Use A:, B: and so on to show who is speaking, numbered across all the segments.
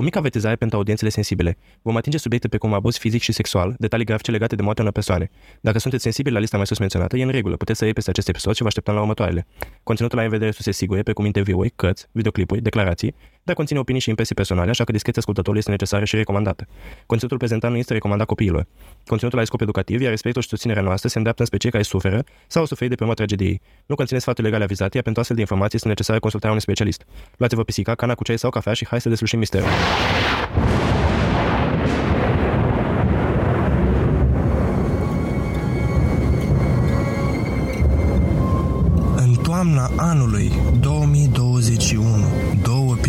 A: O mică avertizare pentru audiențele sensibile. Vom atinge subiecte precum abuz fizic și sexual, detalii grafice legate de moartea unor persoane. Dacă sunteți sensibili la lista mai sus menționată, e în regulă, puteți să iei peste acest episod și vă așteptăm la următoarele. Conținutul la în vedere surse sigure, precum interviuri, cărți, videoclipuri, declarații, dar conține opinii și impresii personale, așa că discreția ascultătorului este necesară și recomandată. Conținutul prezentat nu este recomandat copiilor. Conținutul are scop educativ, iar respectul și susținerea noastră se îndreaptă spre cei care suferă sau au suferit de pe urma tragediei. Nu conține sfaturi legale avizate, iar pentru astfel de informații este necesară consultarea unui specialist. Luați-vă pisica, cana cu ceai sau cafea și hai să deslușim misterul.
B: În toamna anului 2021, două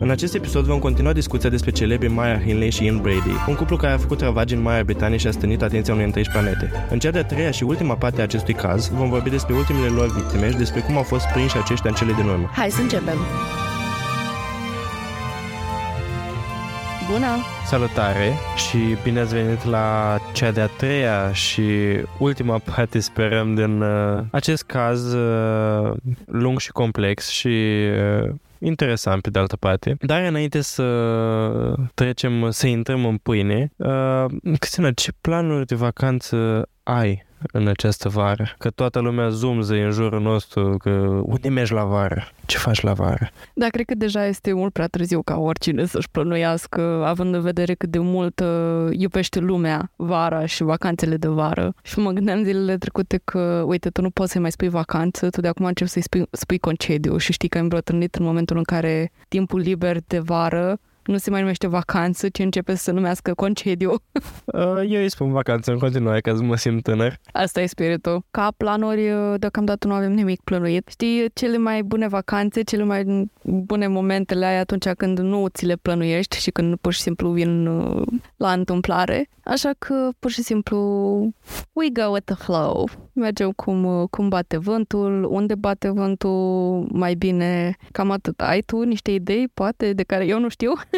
A: În acest episod vom continua discuția despre celebrii Maya Hinley și Ian Brady, un cuplu care a făcut ravagii în Marea Britanie și a stănit atenția unei întregi planete. În cea de-a treia și ultima parte a acestui caz, vom vorbi despre ultimele lor victime și despre cum au fost prinși aceștia în cele din urmă.
C: Hai să începem! Bună!
A: Salutare și bine ați venit la cea de-a treia și ultima parte, sperăm, din uh, acest caz uh, lung și complex și uh, interesant pe de altă parte. Dar înainte să trecem, să intrăm în pâine, uh, Cristina, ce planuri de vacanță ai în această vară? Că toată lumea zoomză în jurul nostru, că unde mergi la vară? Ce faci la vară?
C: Da, cred că deja este mult prea târziu ca oricine să-și plănuiască, având în vedere cât de mult uh, iubește lumea vara și vacanțele de vară. Și mă gândeam zilele trecute că, uite, tu nu poți să mai spui vacanță, tu de acum începi să-i spui, spui concediu și știi că ai îmbrătrânit în momentul în care timpul liber de vară nu se mai numește vacanță, ci începe să se numească concediu.
A: Uh, Eu îi spun vacanță în continuare, ca să mă simt tânăr.
C: Asta e spiritul. Ca planuri, uh, deocamdată nu avem nimic plănuit. Știi, cele mai bune vacanțe, cele mai bune momentele ai atunci când nu ți le plănuiești și când pur și simplu vin uh, la întâmplare. Așa că, pur și simplu, we go with the flow. Mergem cum, uh, cum bate vântul, unde bate vântul, mai bine, cam atât. Ai tu niște idei, poate, de care eu nu știu?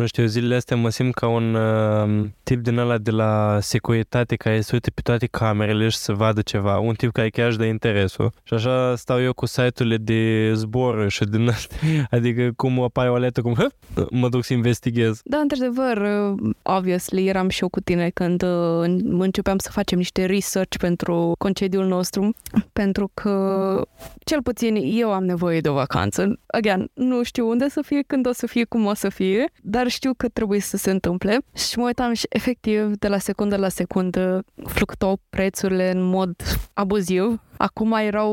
A: Nu știu, zilele astea mă simt ca un uh, tip din ăla de la securitate care se uite pe toate camerele și să vadă ceva. Un tip care chiar își dă interesul. Și așa stau eu cu site-urile de zbor și din astea. Adică cum apare o letă, cum hă, mă duc să investighez.
C: Da, într-adevăr, uh, obviously, eram și eu cu tine când uh, începeam să facem niște research pentru concediul nostru, pentru că, cel puțin, eu am nevoie de o vacanță. Again, nu știu unde să fie, când o să fie, cum o să fie, dar știu că trebuie să se întâmple și mă uitam și efectiv de la secundă la secundă fluctuau prețurile în mod abuziv. Acum erau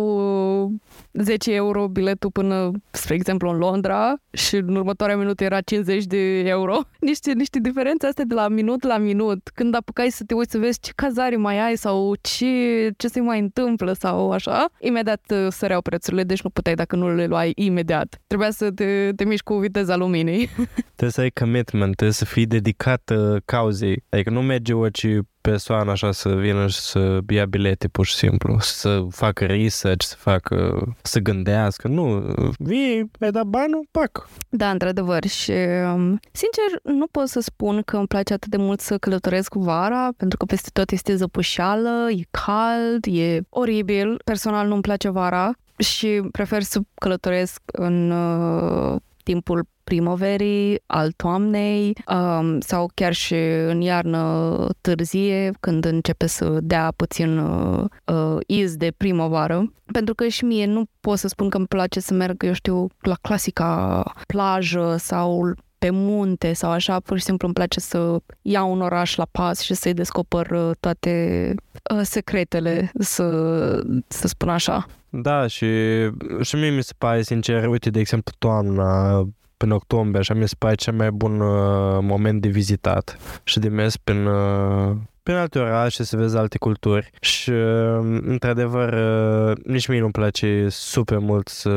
C: uh, 10 euro biletul până, spre exemplu, în Londra și în următoarea minut era 50 de euro. Niște, niște diferențe astea de la minut la minut. Când apucai să te uiți să vezi ce cazare mai ai sau ce, ce se mai întâmplă sau așa, imediat uh, săreau prețurile, deci nu puteai dacă nu le luai imediat. Trebuia să te, te miști cu viteza luminii.
A: Trebuie să ai commitment, trebuie să fii dedicat uh, cauzei. Adică nu merge orice persoană așa să vină și să ia bilete pur și simplu, să facă research, să facă, să gândească. Nu, vii, ai dat banul, pac.
C: Da, într-adevăr. Și, um, sincer, nu pot să spun că îmi place atât de mult să călătoresc vara, pentru că peste tot este zăpușeală, e cald, e oribil. Personal nu-mi place vara și prefer să călătoresc în uh, timpul primăverii, al toamnei um, sau chiar și în iarnă târzie, când începe să dea puțin uh, uh, iz de primăvară. Pentru că și mie nu pot să spun că îmi place să merg, eu știu, la clasica plajă sau pe munte sau așa, pur și simplu îmi place să iau un oraș la pas și să-i descoper uh, toate uh, secretele, să, să spun așa.
A: Da, și, și mie mi se pare, sincer, uite, de exemplu, toamna, până octombrie, așa mi se pare cel mai bun uh, moment de vizitat. Și de mers prin, uh, prin alte orașe să vezi alte culturi și, într-adevăr, nici mie nu-mi place super mult să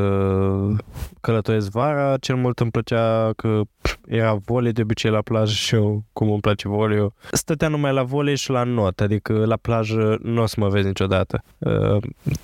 A: călătoresc vara. Cel mult îmi plăcea că era volei de obicei la plajă și eu, cum îmi place volei, stătea numai la volei și la not, adică la plajă nu o să mă vezi niciodată. Uh,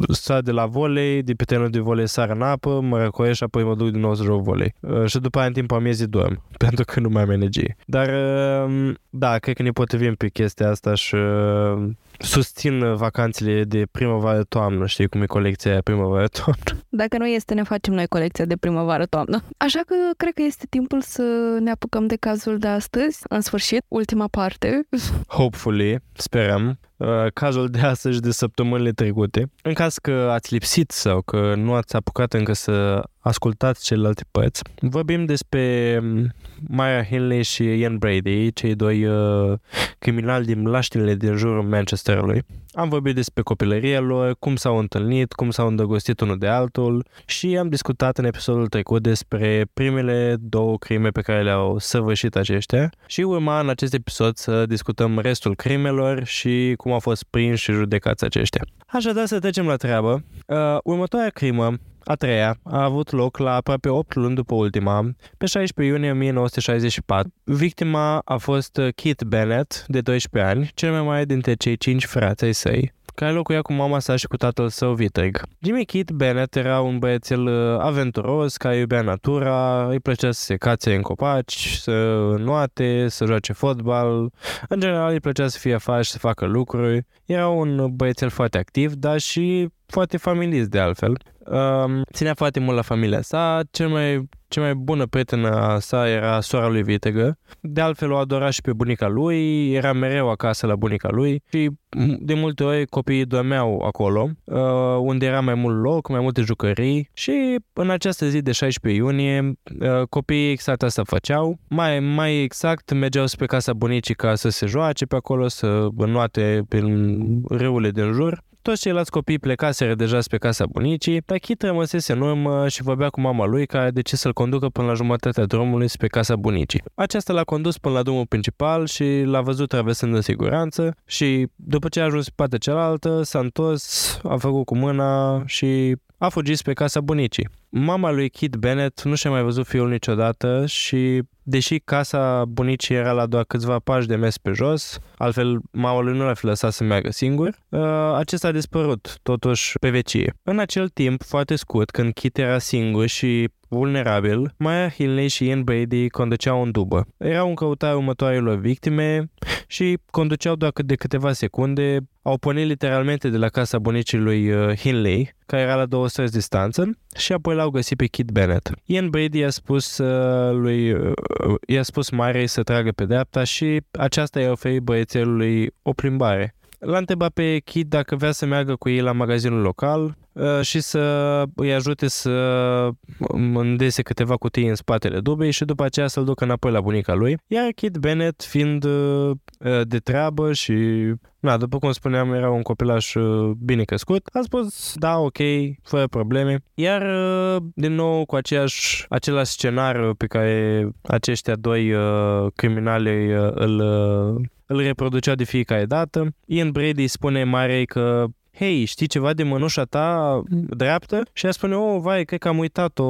A: sar de la volei, de pe terenul de volei sar în apă, mă răcoiesc și apoi mă duc din nou să joc volei. Uh, și după aia în timpul amiezii dorm, pentru că nu mai am energie. Dar uh, da, cred că ne potrivim pe chestia asta și uh, susțin vacanțele de primăvară-toamnă, știi cum e colecția primăvară-toamnă.
C: Dacă nu este, ne facem noi colecția de primăvară-toamnă. Așa că cred că este timpul să ne apucăm de cazul de astăzi, în sfârșit, ultima parte.
A: Hopefully, sperăm. Uh, cazul de astăzi de săptămânile trecute. În caz că ați lipsit sau că nu ați apucat încă să ascultați celelalte părți, vorbim despre um, Maya Hinley și Ian Brady, cei doi uh, criminali din mlaștinile din jurul Manchesterului. Am vorbit despre copilăria lor, cum s-au întâlnit, cum s-au îndrăgostit unul de altul și am discutat în episodul trecut despre primele două crime pe care le-au săvârșit aceștia și urma în acest episod să discutăm restul crimelor și cum au fost prinși și judecați aceștia. Așadar să trecem la treabă. Uh, următoarea crimă a treia a avut loc la aproape 8 luni după ultima, pe 16 iunie 1964. Victima a fost Keith Bennett, de 12 ani, cel mai mare dintre cei 5 frați ai săi, care locuia cu mama sa și cu tatăl său Vitrig. Jimmy Keith Bennett era un băiețel uh, aventuros, care iubea natura, îi plăcea să se cațe în copaci, să nuate, să joace fotbal. În general îi plăcea să fie afară și să facă lucruri. Era un băiețel foarte activ, dar și foarte familist de altfel. Um, ținea foarte mult la familia sa, cel mai, cea mai bună prietenă sa era sora lui Vitegă. De altfel o adora și pe bunica lui, era mereu acasă la bunica lui și de multe ori copiii dormeau acolo, uh, unde era mai mult loc, mai multe jucării și în această zi de 16 iunie uh, copiii exact asta făceau. Mai, mai exact mergeau spre casa bunicii ca să se joace pe acolo, să înoate prin râurile din jur toți ceilalți copii plecaseră deja spre casa bunicii, dar Kit rămăsese în urmă și vorbea cu mama lui care a decis să-l conducă până la jumătatea drumului spre casa bunicii. Aceasta l-a condus până la drumul principal și l-a văzut traversând în siguranță și după ce a ajuns pe partea cealaltă, s-a întors, a făcut cu mâna și a fugit spre casa bunicii. Mama lui Kit Bennett nu și-a mai văzut fiul niciodată și deși casa bunicii era la doar câțiva pași de mers pe jos, altfel mama lui nu l-a fi lăsat să meargă singur, uh, acesta a dispărut totuși pe vecie. În acel timp foarte scurt, când Kit era singur și vulnerabil, Maya Hinley și Ian Brady conduceau în dubă. Erau în căutare următoarelor victime și conduceau doar de câteva secunde. Au pornit literalmente de la casa bunicii lui uh, Hinley, care era la două străzi distanță, și apoi l-au găsit pe Kit Bennett. Ian Brady i-a spus uh, lui, uh, i-a spus Marei să tragă pe dreapta și aceasta i-a oferit băiețelului o plimbare. L-a întrebat pe Kit dacă vrea să meargă cu ei la magazinul local uh, și să îi ajute să îndese câteva cutii în spatele dubei și după aceea să-l ducă înapoi la bunica lui. Iar Kit Bennett, fiind uh, de treabă și Na, după cum spuneam, era un copilaș uh, bine crescut. A spus, da, ok, fără probleme. Iar, din nou, cu aceeași, același scenariu pe care aceștia doi uh, criminali uh, îl îl reproducea de fiecare dată. Ian Brady spune Marei că hei, știi ceva de mănușa ta dreaptă? Și ea spune, oh, vai, cred că am uitat-o,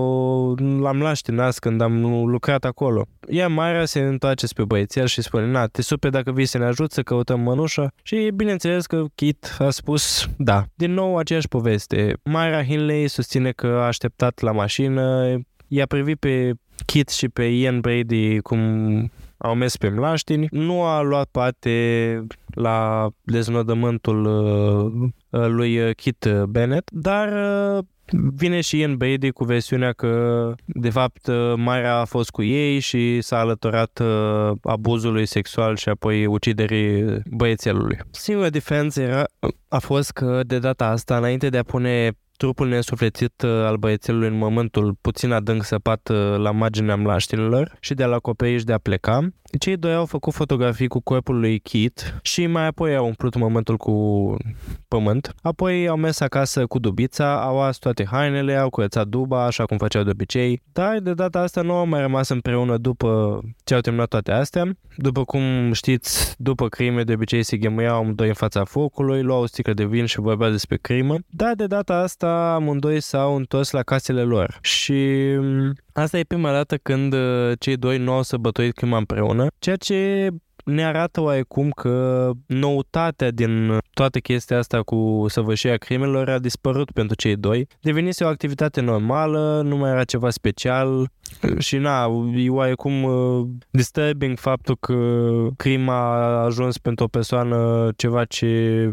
A: l-am laștinat când am lucrat acolo. Ea, Mara, se întoarce spre băiețel și spune, na, te super dacă vii să ne ajut să căutăm mănușa? Și bineînțeles că Kit a spus, da. Din nou aceeași poveste. Mara Hinley susține că a așteptat la mașină, i-a privit pe Kit și pe Ian Brady cum au mers pe mlaștini, nu a luat parte la deznodământul uh, uh, lui Kit Bennett, dar uh, Vine și Ian Brady cu versiunea că, de fapt, Mara a fost cu ei și s-a alăturat abuzului sexual și apoi uciderii băiețelului. Singura diferență era, a fost că, de data asta, înainte de a pune trupul neînsuflețit uh, al băiețelului în momentul puțin adânc săpat uh, la marginea mlaștinilor și de a-l acoperiș și de a pleca. Cei doi au făcut fotografii cu corpul lui Kit și mai apoi au umplut momentul cu pământ. Apoi au mers acasă cu dubița, au ars toate hainele, au curățat duba, așa cum făceau de obicei, dar de data asta nu au mai rămas împreună după ce au terminat toate astea. După cum știți, după crime de obicei se ghemuiau amândoi în fața focului, luau o sticlă de vin și vorbeau despre crimă, dar de data asta amândoi s-au întors la casele lor. Și Asta e prima dată când uh, cei doi nu au sărbătorit crima împreună, ceea ce ne arată oarecum că noutatea din toată chestia asta cu săvârșirea crimelor a dispărut pentru cei doi. Devenise o activitate normală, nu mai era ceva special și na, e oarecum uh, disturbing faptul că crima a ajuns pentru o persoană ceva ce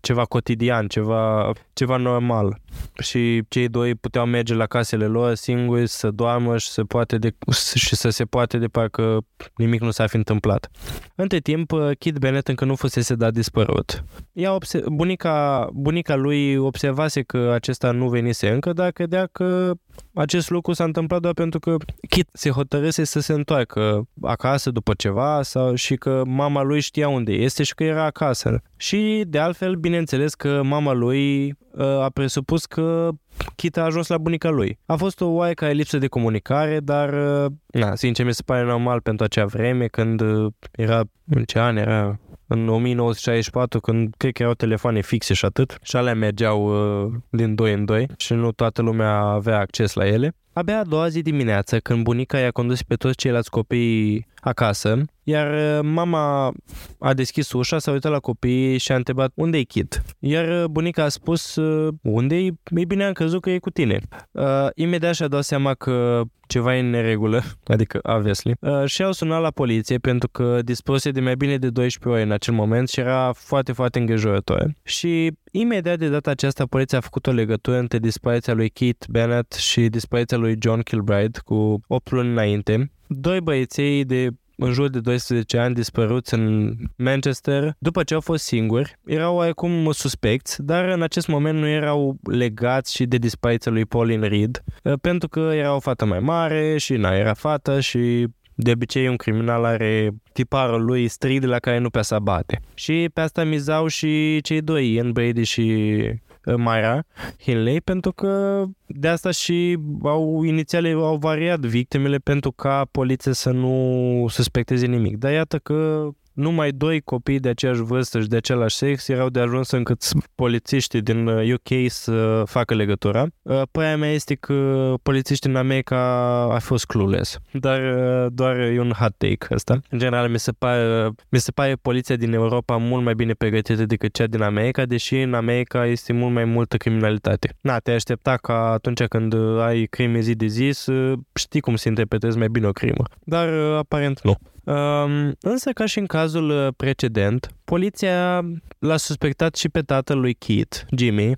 A: ceva cotidian, ceva, ceva normal. Și cei doi puteau merge la casele lor singuri, să doarmă și să, poate de, și să se poate de parcă nimic nu s-a fi întâmplat. Între timp, Kit Bennett încă nu fusese dat dispărut. Ea obse- bunica, bunica lui observase că acesta nu venise încă, dar credea că acest lucru s-a întâmplat doar pentru că Kit se hotărâse să se întoarcă acasă după ceva sau și că mama lui știa unde este și că era acasă. Și de altfel, bineînțeles că mama lui uh, a presupus că Kit a ajuns la bunica lui. A fost o oarecare lipsă de comunicare, dar, uh, na, sincer, mi se pare normal pentru acea vreme, când uh, era, în ce an era, în 1964, când cred că erau telefoane fixe și atât, și alea mergeau uh, din 2 în 2 și nu toată lumea avea acces la ele. Abia a doua zi dimineață, când bunica i-a condus pe toți ceilalți copii acasă, iar uh, mama a deschis ușa, s-a uitat la copii și a întrebat unde e Kit. Iar uh, bunica a spus unde e? Ei bine, am crezut că e cu tine. Uh, imediat și-a dat seama că ceva e în neregulă, adică obviously, uh, și au sunat la poliție pentru că dispuse de mai bine de 12 ore în acel moment și era foarte, foarte îngrijorător. Și imediat de data aceasta poliția a făcut o legătură între dispariția lui Keith Bennett și dispariția lui John Kilbride cu 8 luni înainte. Doi băieței de în jur de 12 ani dispăruți în Manchester după ce au fost singuri. Erau oarecum suspecți, dar în acest moment nu erau legați și de dispariția lui Pauline Reed, eh, pentru că era o fată mai mare și n era fată și de obicei un criminal are tiparul lui strid la care nu prea să bate. Și pe asta mizau și cei doi, Ian Brady și Uh, Myra Hinley, pentru că de asta și au inițiale au variat victimele pentru ca poliția să nu suspecteze nimic. Dar iată că numai doi copii de aceeași vârstă și de același sex erau de ajuns încât polițiștii din UK uh, să facă legătura. Uh, părerea mea este că polițiștii în America a fost clueless, dar uh, doar e un hot take ăsta. În general, mi se pare, mi se pare poliția din Europa mult mai bine pregătită decât cea din America, deși în America este mult mai multă criminalitate. Na, te aștepta ca atunci când ai crime zi de zi să știi cum să interpretezi mai bine o crimă. Dar aparent nu. Um, însă, ca și în cazul uh, precedent, poliția l-a suspectat și pe tatăl lui Kit, Jimmy.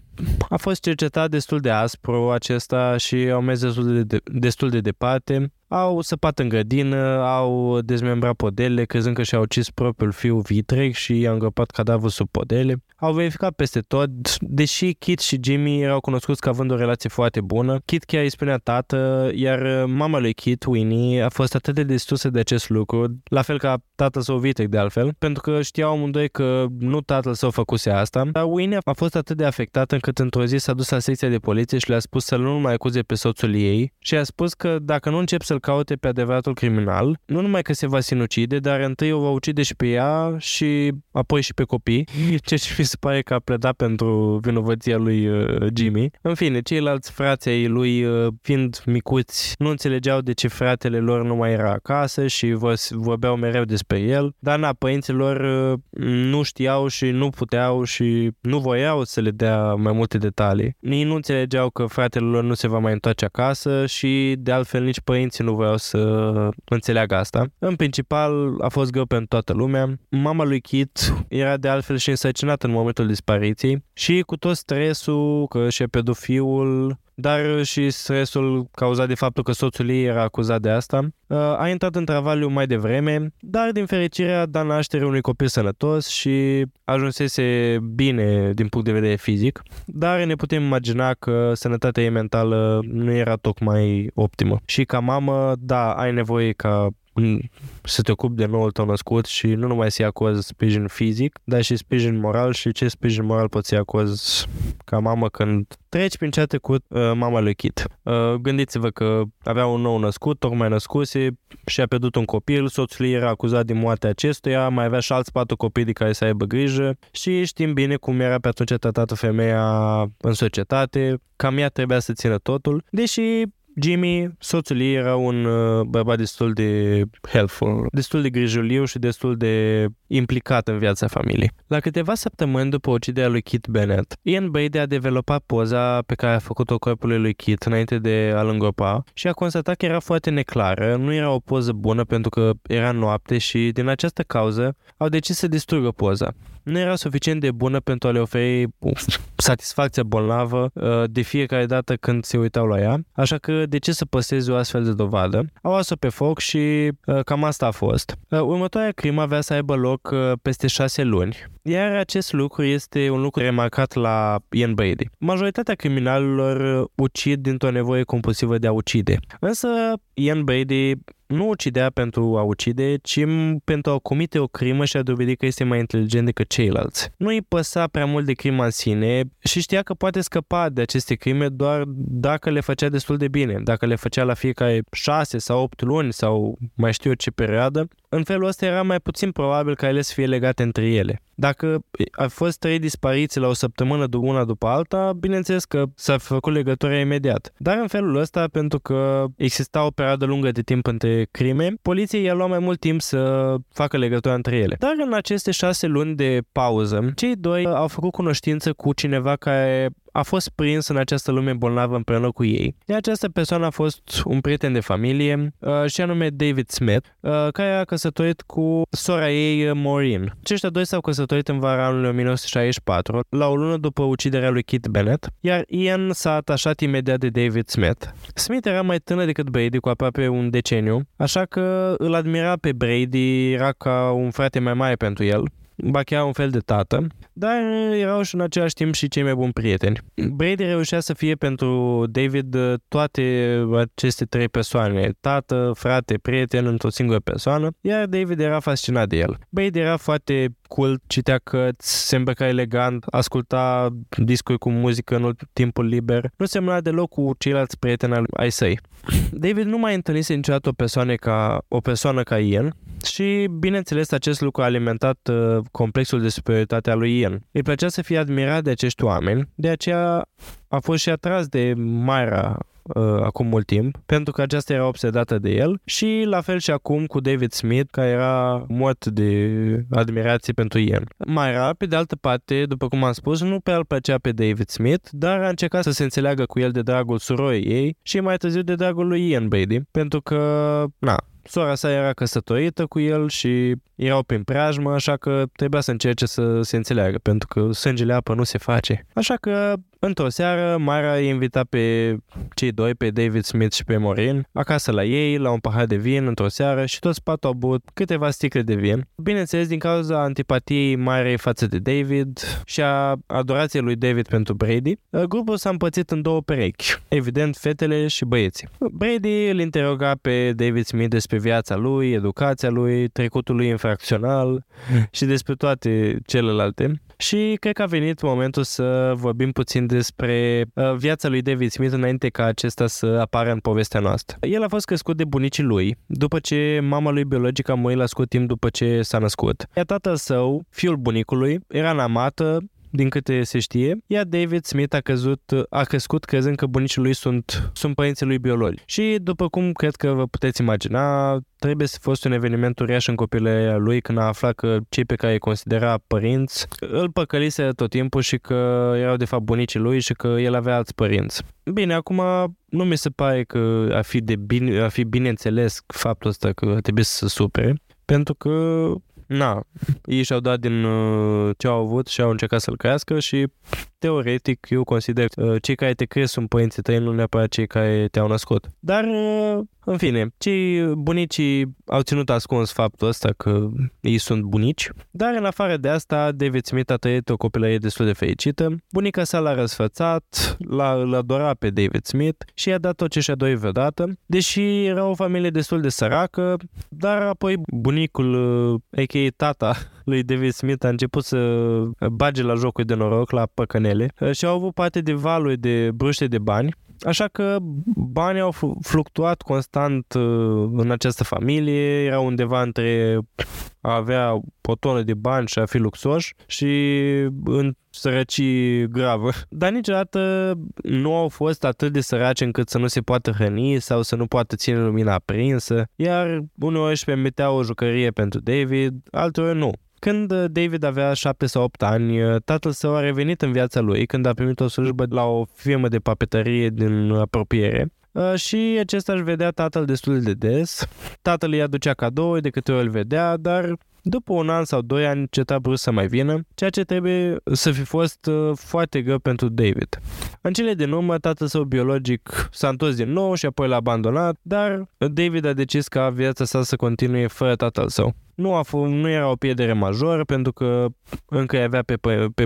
A: A fost cercetat destul de aspru acesta și au mers destul de, de, destul de departe. Au săpat în grădină, au dezmembrat podele, crezând că și-au ucis propriul fiu vitreg și i-au îngropat cadavrul sub podele. Au verificat peste tot, deși Kit și Jimmy erau cunoscuți ca având o relație foarte bună. Kit chiar îi spunea tată, iar mama lui Kit, Winnie, a fost atât de distusă de acest lucru, la fel ca tatăl său vitreg de altfel, pentru că știau amândoi că nu tatăl său făcuse asta. Dar Winnie a fost atât de afectată încât într-o zi s-a dus la secția de poliție și le-a spus să nu mai acuze pe soțul ei și a spus că dacă nu încep să-l caute pe adevăratul criminal, nu numai că se va sinucide, dar întâi o va ucide și pe ea și apoi și pe copii, ce și mi se pare că a pledat pentru vinovăția lui uh, Jimmy. În fine, ceilalți frații ai lui, uh, fiind micuți, nu înțelegeau de ce fratele lor nu mai era acasă și vorbeau mereu despre el, dar na, părinților uh, nu știau și nu puteau și nu voiau să le dea mai multe detalii. Ei nu înțelegeau că fratele lor nu se va mai întoarce acasă și de altfel nici părinții nu voiau să înțeleagă asta. În principal a fost greu pentru toată lumea. Mama lui Kit era de altfel și însărcinată în momentul dispariției și cu tot stresul că și pedofilul, dar și stresul cauzat de faptul că soțul ei era acuzat de asta, uh, a intrat în travaliu mai devreme, dar din fericire a dat naștere unui copil sănătos și ajunsese bine din punct de vedere fizic, dar ne putem imagina că sănătatea ei mentală nu era tocmai optimă. Și ca mamă, da, ai nevoie ca să te ocupi de noul tău născut și nu numai să-i acozi sprijin fizic, dar și sprijin moral și ce sprijin moral poți să-i acozi ca mamă când treci prin ce a trecut uh, mama lui Kit. Uh, gândiți-vă că avea un nou născut, tocmai născuse și a pierdut un copil, soțul ei era acuzat de moartea acestuia, mai avea și alți patru copii de care să aibă grijă și știm bine cum era pe atunci tratată femeia în societate, cam ea trebuia să țină totul, deși Jimmy, soțul ei, era un uh, bărbat destul de helpful, destul de grijuliu și destul de implicat în viața familiei. La câteva săptămâni după uciderea lui Kit Bennett, Ian Brady a dezvoltat poza pe care a făcut-o corpului lui Kit înainte de a-l îngropa și a constatat că era foarte neclară, nu era o poză bună pentru că era noapte și din această cauză au decis să distrugă poza nu era suficient de bună pentru a le oferi satisfacția bolnavă uh, de fiecare dată când se uitau la ea, așa că de ce să păsezi o astfel de dovadă? Au asuat pe foc și uh, cam asta a fost. Uh, următoarea crimă avea să aibă loc peste șase luni, iar acest lucru este un lucru remarcat la Ian Brady. Majoritatea criminalilor ucid dintr-o nevoie compulsivă de a ucide. Însă Ian Brady nu ucidea pentru a ucide, ci pentru a comite o crimă și a dovedi că este mai inteligent decât ceilalți. Nu îi păsa prea mult de crima în sine și știa că poate scăpa de aceste crime doar dacă le făcea destul de bine, dacă le făcea la fiecare șase sau opt luni sau mai știu eu ce perioadă, în felul ăsta era mai puțin probabil ca ele să fie legate între ele. Dacă a fost trei dispariții la o săptămână una după alta, bineînțeles că s-a făcut legătura imediat. Dar în felul ăsta, pentru că exista o perioadă lungă de timp între crime, poliția i-a luat mai mult timp să facă legătura între ele. Dar în aceste șase luni de pauză, cei doi au făcut cunoștință cu cineva care a fost prins în această lume bolnavă împreună cu ei. Iar această persoană a fost un prieten de familie uh, și anume David Smith, uh, care a căsătorit cu sora ei, uh, Maureen. Aceștia doi s-au căsătorit în vara anului 1964, la o lună după uciderea lui Kit Bennett, iar Ian s-a atașat imediat de David Smith. Smith era mai tânăr decât Brady, cu aproape un deceniu, așa că îl admira pe Brady, era ca un frate mai mare pentru el ba chiar un fel de tată, dar erau și în același timp și cei mai buni prieteni. Brady reușea să fie pentru David toate aceste trei persoane, tată, frate, prieten într-o singură persoană, iar David era fascinat de el. Brady era foarte cult, citea cărți, se îmbrăca elegant, asculta discuri cu muzică în timpul liber, nu semna deloc cu ceilalți prieteni ai săi. David nu mai întâlnise niciodată o persoană ca, o persoană ca Ian și, bineînțeles, acest lucru a alimentat uh, complexul de superioritate a lui Ian. Îi plăcea să fie admirat de acești oameni, de aceea a fost și atras de Myra uh, acum mult timp, pentru că aceasta era obsedată de el și la fel și acum cu David Smith, care era mort de admirație pentru Ian. Myra, pe de altă parte, după cum am spus, nu prea îl plăcea pe David Smith, dar a încercat să se înțeleagă cu el de dragul surorii ei și mai târziu de dragul lui Ian Brady, pentru că, na, Sora sa era căsătorită cu el și erau prin preajmă, așa că trebuia să încerce să se înțeleagă, pentru că sângele apă nu se face. Așa că Într-o seară, Mara i-a invitat pe cei doi, pe David Smith și pe Maureen, acasă la ei, la un pahar de vin într-o seară și toți patru au băut câteva sticle de vin. Bineînțeles, din cauza antipatiei Marei față de David și a adorației lui David pentru Brady, grupul s-a împățit în două perechi, evident fetele și băieții. Brady îl interoga pe David Smith despre viața lui, educația lui, trecutul lui infracțional și despre toate celelalte și cred că a venit momentul să vorbim puțin despre uh, viața lui David Smith înainte ca acesta să apară în povestea noastră. El a fost crescut de bunicii lui, după ce mama lui biologică a murit la scurt timp după ce s-a născut. Iar tatăl său, fiul bunicului, era în amată, din câte se știe, iar David Smith a, căzut, a crescut crezând că bunicii lui sunt, sunt părinții lui biologi. Și după cum cred că vă puteți imagina, trebuie să fost un eveniment uriaș în copilăria lui când a aflat că cei pe care îi considera părinți îl păcălise tot timpul și că erau de fapt bunicii lui și că el avea alți părinți. Bine, acum nu mi se pare că a fi, de bine, a fi bine înțeles faptul ăsta că trebuie să supere, pentru că na, ei și-au dat din uh, ce au avut și au încercat să-l crească și teoretic eu consider uh, cei care te cresc sunt părinții tăi, nu neapărat cei care te-au născut. Dar, uh, în fine, cei bunicii au ținut ascuns faptul ăsta că ei sunt bunici, dar în afară de asta, David Smith a trăit o copilărie destul de fericită. Bunica sa l-a răsfățat, l-a, l-a adorat pe David Smith și i-a dat tot ce și-a dorit vreodată, deși era o familie destul de săracă, dar apoi bunicul, a.k.a. Uh, tata lui David Smith, a început să bage la jocul de noroc, la păcănele și au avut parte de valuri de bruște de bani Așa că banii au fluctuat constant uh, în această familie, era undeva între a avea o tonă de bani și a fi luxoși și în sărăcii gravă. Dar niciodată nu au fost atât de săraci încât să nu se poată hrăni sau să nu poată ține lumina aprinsă, iar uneori își permiteau o jucărie pentru David, alteori nu. Când uh, David avea 7 sau 8 ani, uh, tatăl său a revenit în viața lui când a primit o slujbă la o firmă de papetărie din apropiere uh, și acesta își vedea tatăl destul de des. Tatăl îi aducea cadouri de câte ori îl vedea, dar după un an sau doi ani înceta brusc să mai vină, ceea ce trebuie să fi fost foarte greu pentru David. În cele din urmă, tatăl său biologic s-a întors din nou și apoi l-a abandonat, dar David a decis ca viața sa să continue fără tatăl său. Nu, a f- nu era o pierdere majoră pentru că încă îi avea pe, pe, pe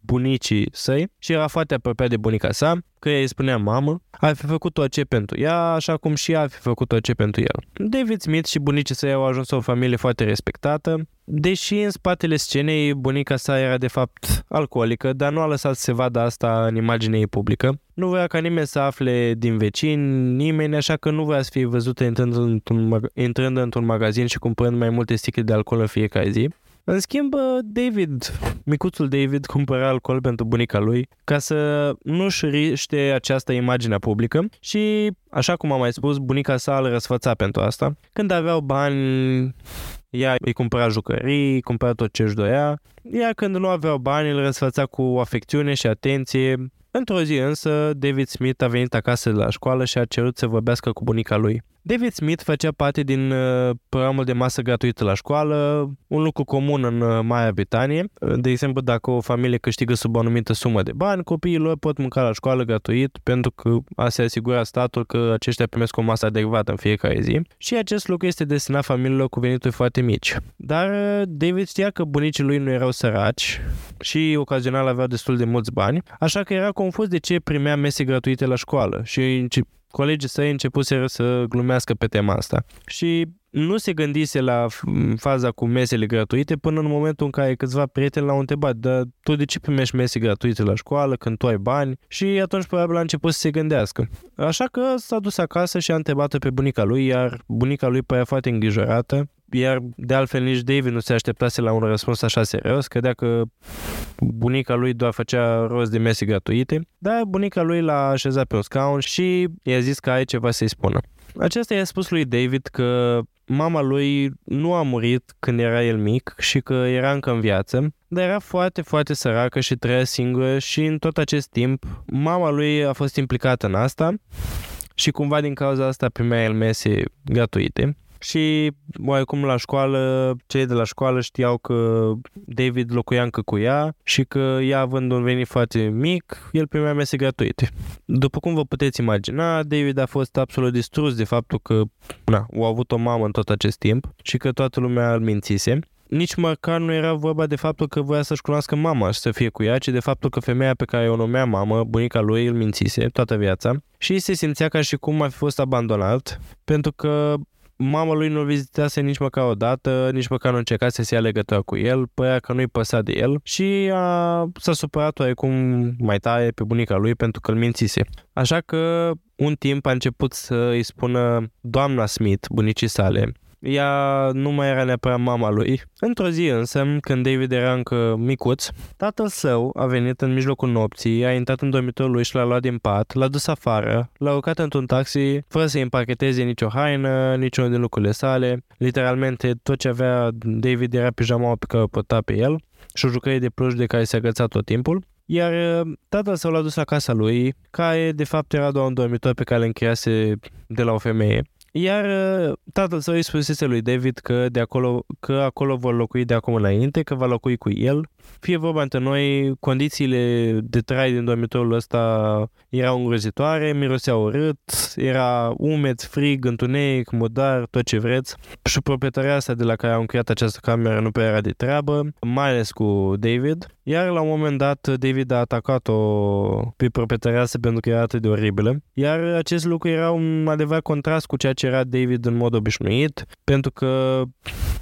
A: bunicii săi și era foarte apropiat de bunica sa, că îi spunea mamă, a fi făcut tot ce pentru ea, așa cum și ea a fi făcut tot ce pentru el. David Smith și bunicii săi au ajuns o familie foarte respectată, deși în spatele scenei bunica sa era de fapt alcoolică, dar nu a lăsat să se vadă asta în imaginea ei publică. Nu voia ca nimeni să afle din vecini, nimeni, așa că nu voia să fie văzută intrând într-un, intrând într-un magazin și cumpărând mai multe sticle de alcool în fiecare zi. În schimb, David, micuțul David, cumpăra alcool pentru bunica lui ca să nu-și riște această imagine publică și, așa cum am mai spus, bunica sa îl răsfăța pentru asta. Când aveau bani, ea îi cumpăra jucării, cumpăra tot ce își doia, iar când nu aveau bani, îl răsfăța cu afecțiune și atenție. Într-o zi însă, David Smith a venit acasă de la școală și a cerut să vorbească cu bunica lui. David Smith făcea parte din uh, programul de masă gratuită la școală, un lucru comun în uh, Marea Britanie. De exemplu, dacă o familie câștigă sub o anumită sumă de bani, copiii lor pot mânca la școală gratuit pentru că a se asigura statul că aceștia primesc o masă adecvată în fiecare zi. Și acest lucru este destinat familiilor cu venituri foarte mici. Dar uh, David știa că bunicii lui nu erau săraci și ocazional aveau destul de mulți bani, așa că era confuz de ce primea mese gratuite la școală și colegii săi începuseră să glumească pe tema asta. Și nu se gândise la faza cu mesele gratuite până în momentul în care câțiva prieteni l-au întrebat, dar tu de ce primești mese gratuite la școală când tu ai bani? Și atunci probabil a început să se gândească. Așa că s-a dus acasă și a întrebat pe bunica lui, iar bunica lui părea foarte îngrijorată iar de altfel nici David nu se așteptase la un răspuns așa serios, credea că bunica lui doar făcea rost de mese gratuite, dar bunica lui l-a așezat pe un scaun și i-a zis că are ceva să-i spună. Acesta i-a spus lui David că mama lui nu a murit când era el mic și că era încă în viață, dar era foarte, foarte săracă și trăia singură și în tot acest timp mama lui a fost implicată în asta și cumva din cauza asta primea el mese gratuite și oarecum la școală, cei de la școală știau că David locuia încă cu ea și că ea având un venit foarte mic, el primea mese gratuite. După cum vă puteți imagina, David a fost absolut distrus de faptul că na, au avut o mamă în tot acest timp și că toată lumea îl mințise nici măcar nu era vorba de faptul că voia să-și cunoască mama și să fie cu ea, ci de faptul că femeia pe care o numea mamă, bunica lui, îl mințise toată viața și se simțea ca și cum ar fi fost abandonat, pentru că mama lui nu-l vizitase nici măcar o dată, nici măcar nu încercase să ia legătura cu el, părea că nu-i păsa de el și a, s-a supărat oarecum mai tare pe bunica lui pentru că îl mințise. Așa că un timp a început să îi spună doamna Smith, bunicii sale, ea nu mai era neapărat mama lui. Într-o zi însă, când David era încă micuț, tatăl său a venit în mijlocul nopții, a intrat în dormitorul lui și l-a luat din pat, l-a dus afară, l-a urcat într-un taxi, fără să-i împacheteze nicio haină, niciunul din lucrurile sale. Literalmente, tot ce avea David era pijamaua pe care o păta pe el și o jucărie de pluș de care se agăța tot timpul. Iar uh, tatăl său l-a dus la casa lui, care de fapt era doar un dormitor pe care îl încheiase de la o femeie Iar uh, tatăl său îi spusese lui David că, de acolo, că acolo vor locui de acum înainte, că va locui cu el. Fie vorba între noi, condițiile de trai din dormitorul ăsta erau îngrozitoare, miroseau urât, era umed, frig, întuneric, mudar, tot ce vreți. Și proprietarea asta de la care au încheiat această cameră nu prea era de treabă, mai ales cu David. Iar la un moment dat David a atacat-o pe proprietarea asta pentru că era atât de oribilă. Iar acest lucru era un adevărat contrast cu ceea ce era David în mod obișnuit, pentru că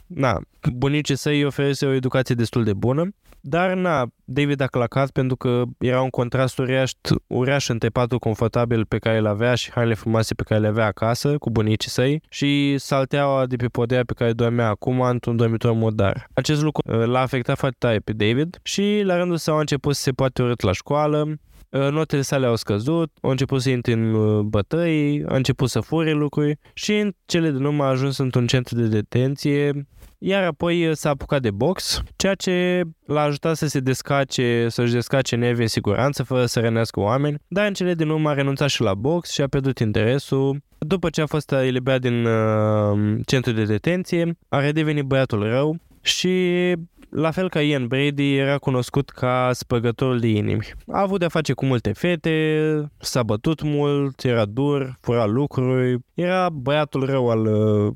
A: na, bunicii săi îi oferise o educație destul de bună, dar na, David a clacat pentru că era un contrast uriaș, uriaș între patul confortabil pe care îl avea și hainele frumoase pe care le avea acasă cu bunicii săi și salteaua de pe podea pe care dormea acum într-un dormitor modar. Acest lucru uh, l-a afectat foarte tare pe David și la rândul său a început să se poate urât la școală, uh, notele sale au scăzut, au început să intre în uh, bătăi, a început să fure lucruri și în cele din urmă a ajuns într-un centru de detenție iar apoi uh, s-a apucat de box, ceea ce l-a ajutat să se descace, să-și descace nervii în siguranță, fără să rănească oameni, dar în cele din urmă a renunțat și la box și a pierdut interesul. După ce a fost eliberat din uh, centru de detenție, a redevenit băiatul rău și la fel ca Ian Brady, era cunoscut ca spăgătorul de inimi. A avut de-a face cu multe fete, s-a bătut mult, era dur, fura lucruri, era băiatul rău al uh,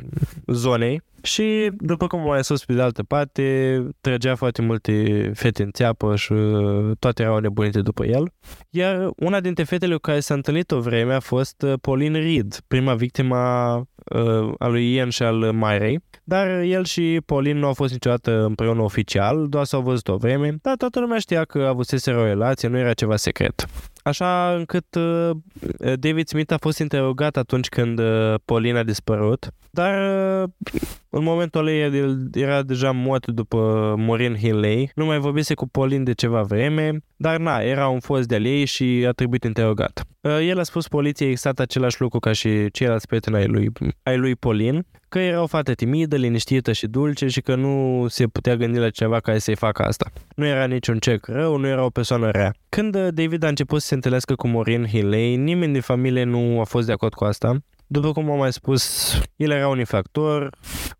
A: zonei și, după cum mai sus pe de altă parte, trăgea foarte multe fete în țeapă și uh, toate erau nebunite după el. Iar una dintre fetele cu care s-a întâlnit o vreme a fost uh, Pauline Reed, prima victima uh, a lui Ian și al Myrei. Dar el și Pauline nu au fost niciodată împreună oficial, doar s-au văzut o vreme, dar toată lumea știa că avusese o relație, nu era ceva secret. Așa încât uh, David Smith a fost interogat atunci când uh, Pauline a dispărut, dar uh, în momentul ăla el era deja mort după Maureen Hilley, nu mai vorbise cu Pauline de ceva vreme, dar na, era un fost de ei și a trebuit interogat. El a spus poliției exact același lucru ca și ceilalți prieteni ai lui, ai lui Pauline, că era o fată timidă, liniștită și dulce și că nu se putea gândi la ceva care să-i facă asta. Nu era niciun cec rău, nu era o persoană rea. Când David a început să se întâlnească cu Maureen Hilley, nimeni din familie nu a fost de acord cu asta. După cum am mai spus, el era un infractor,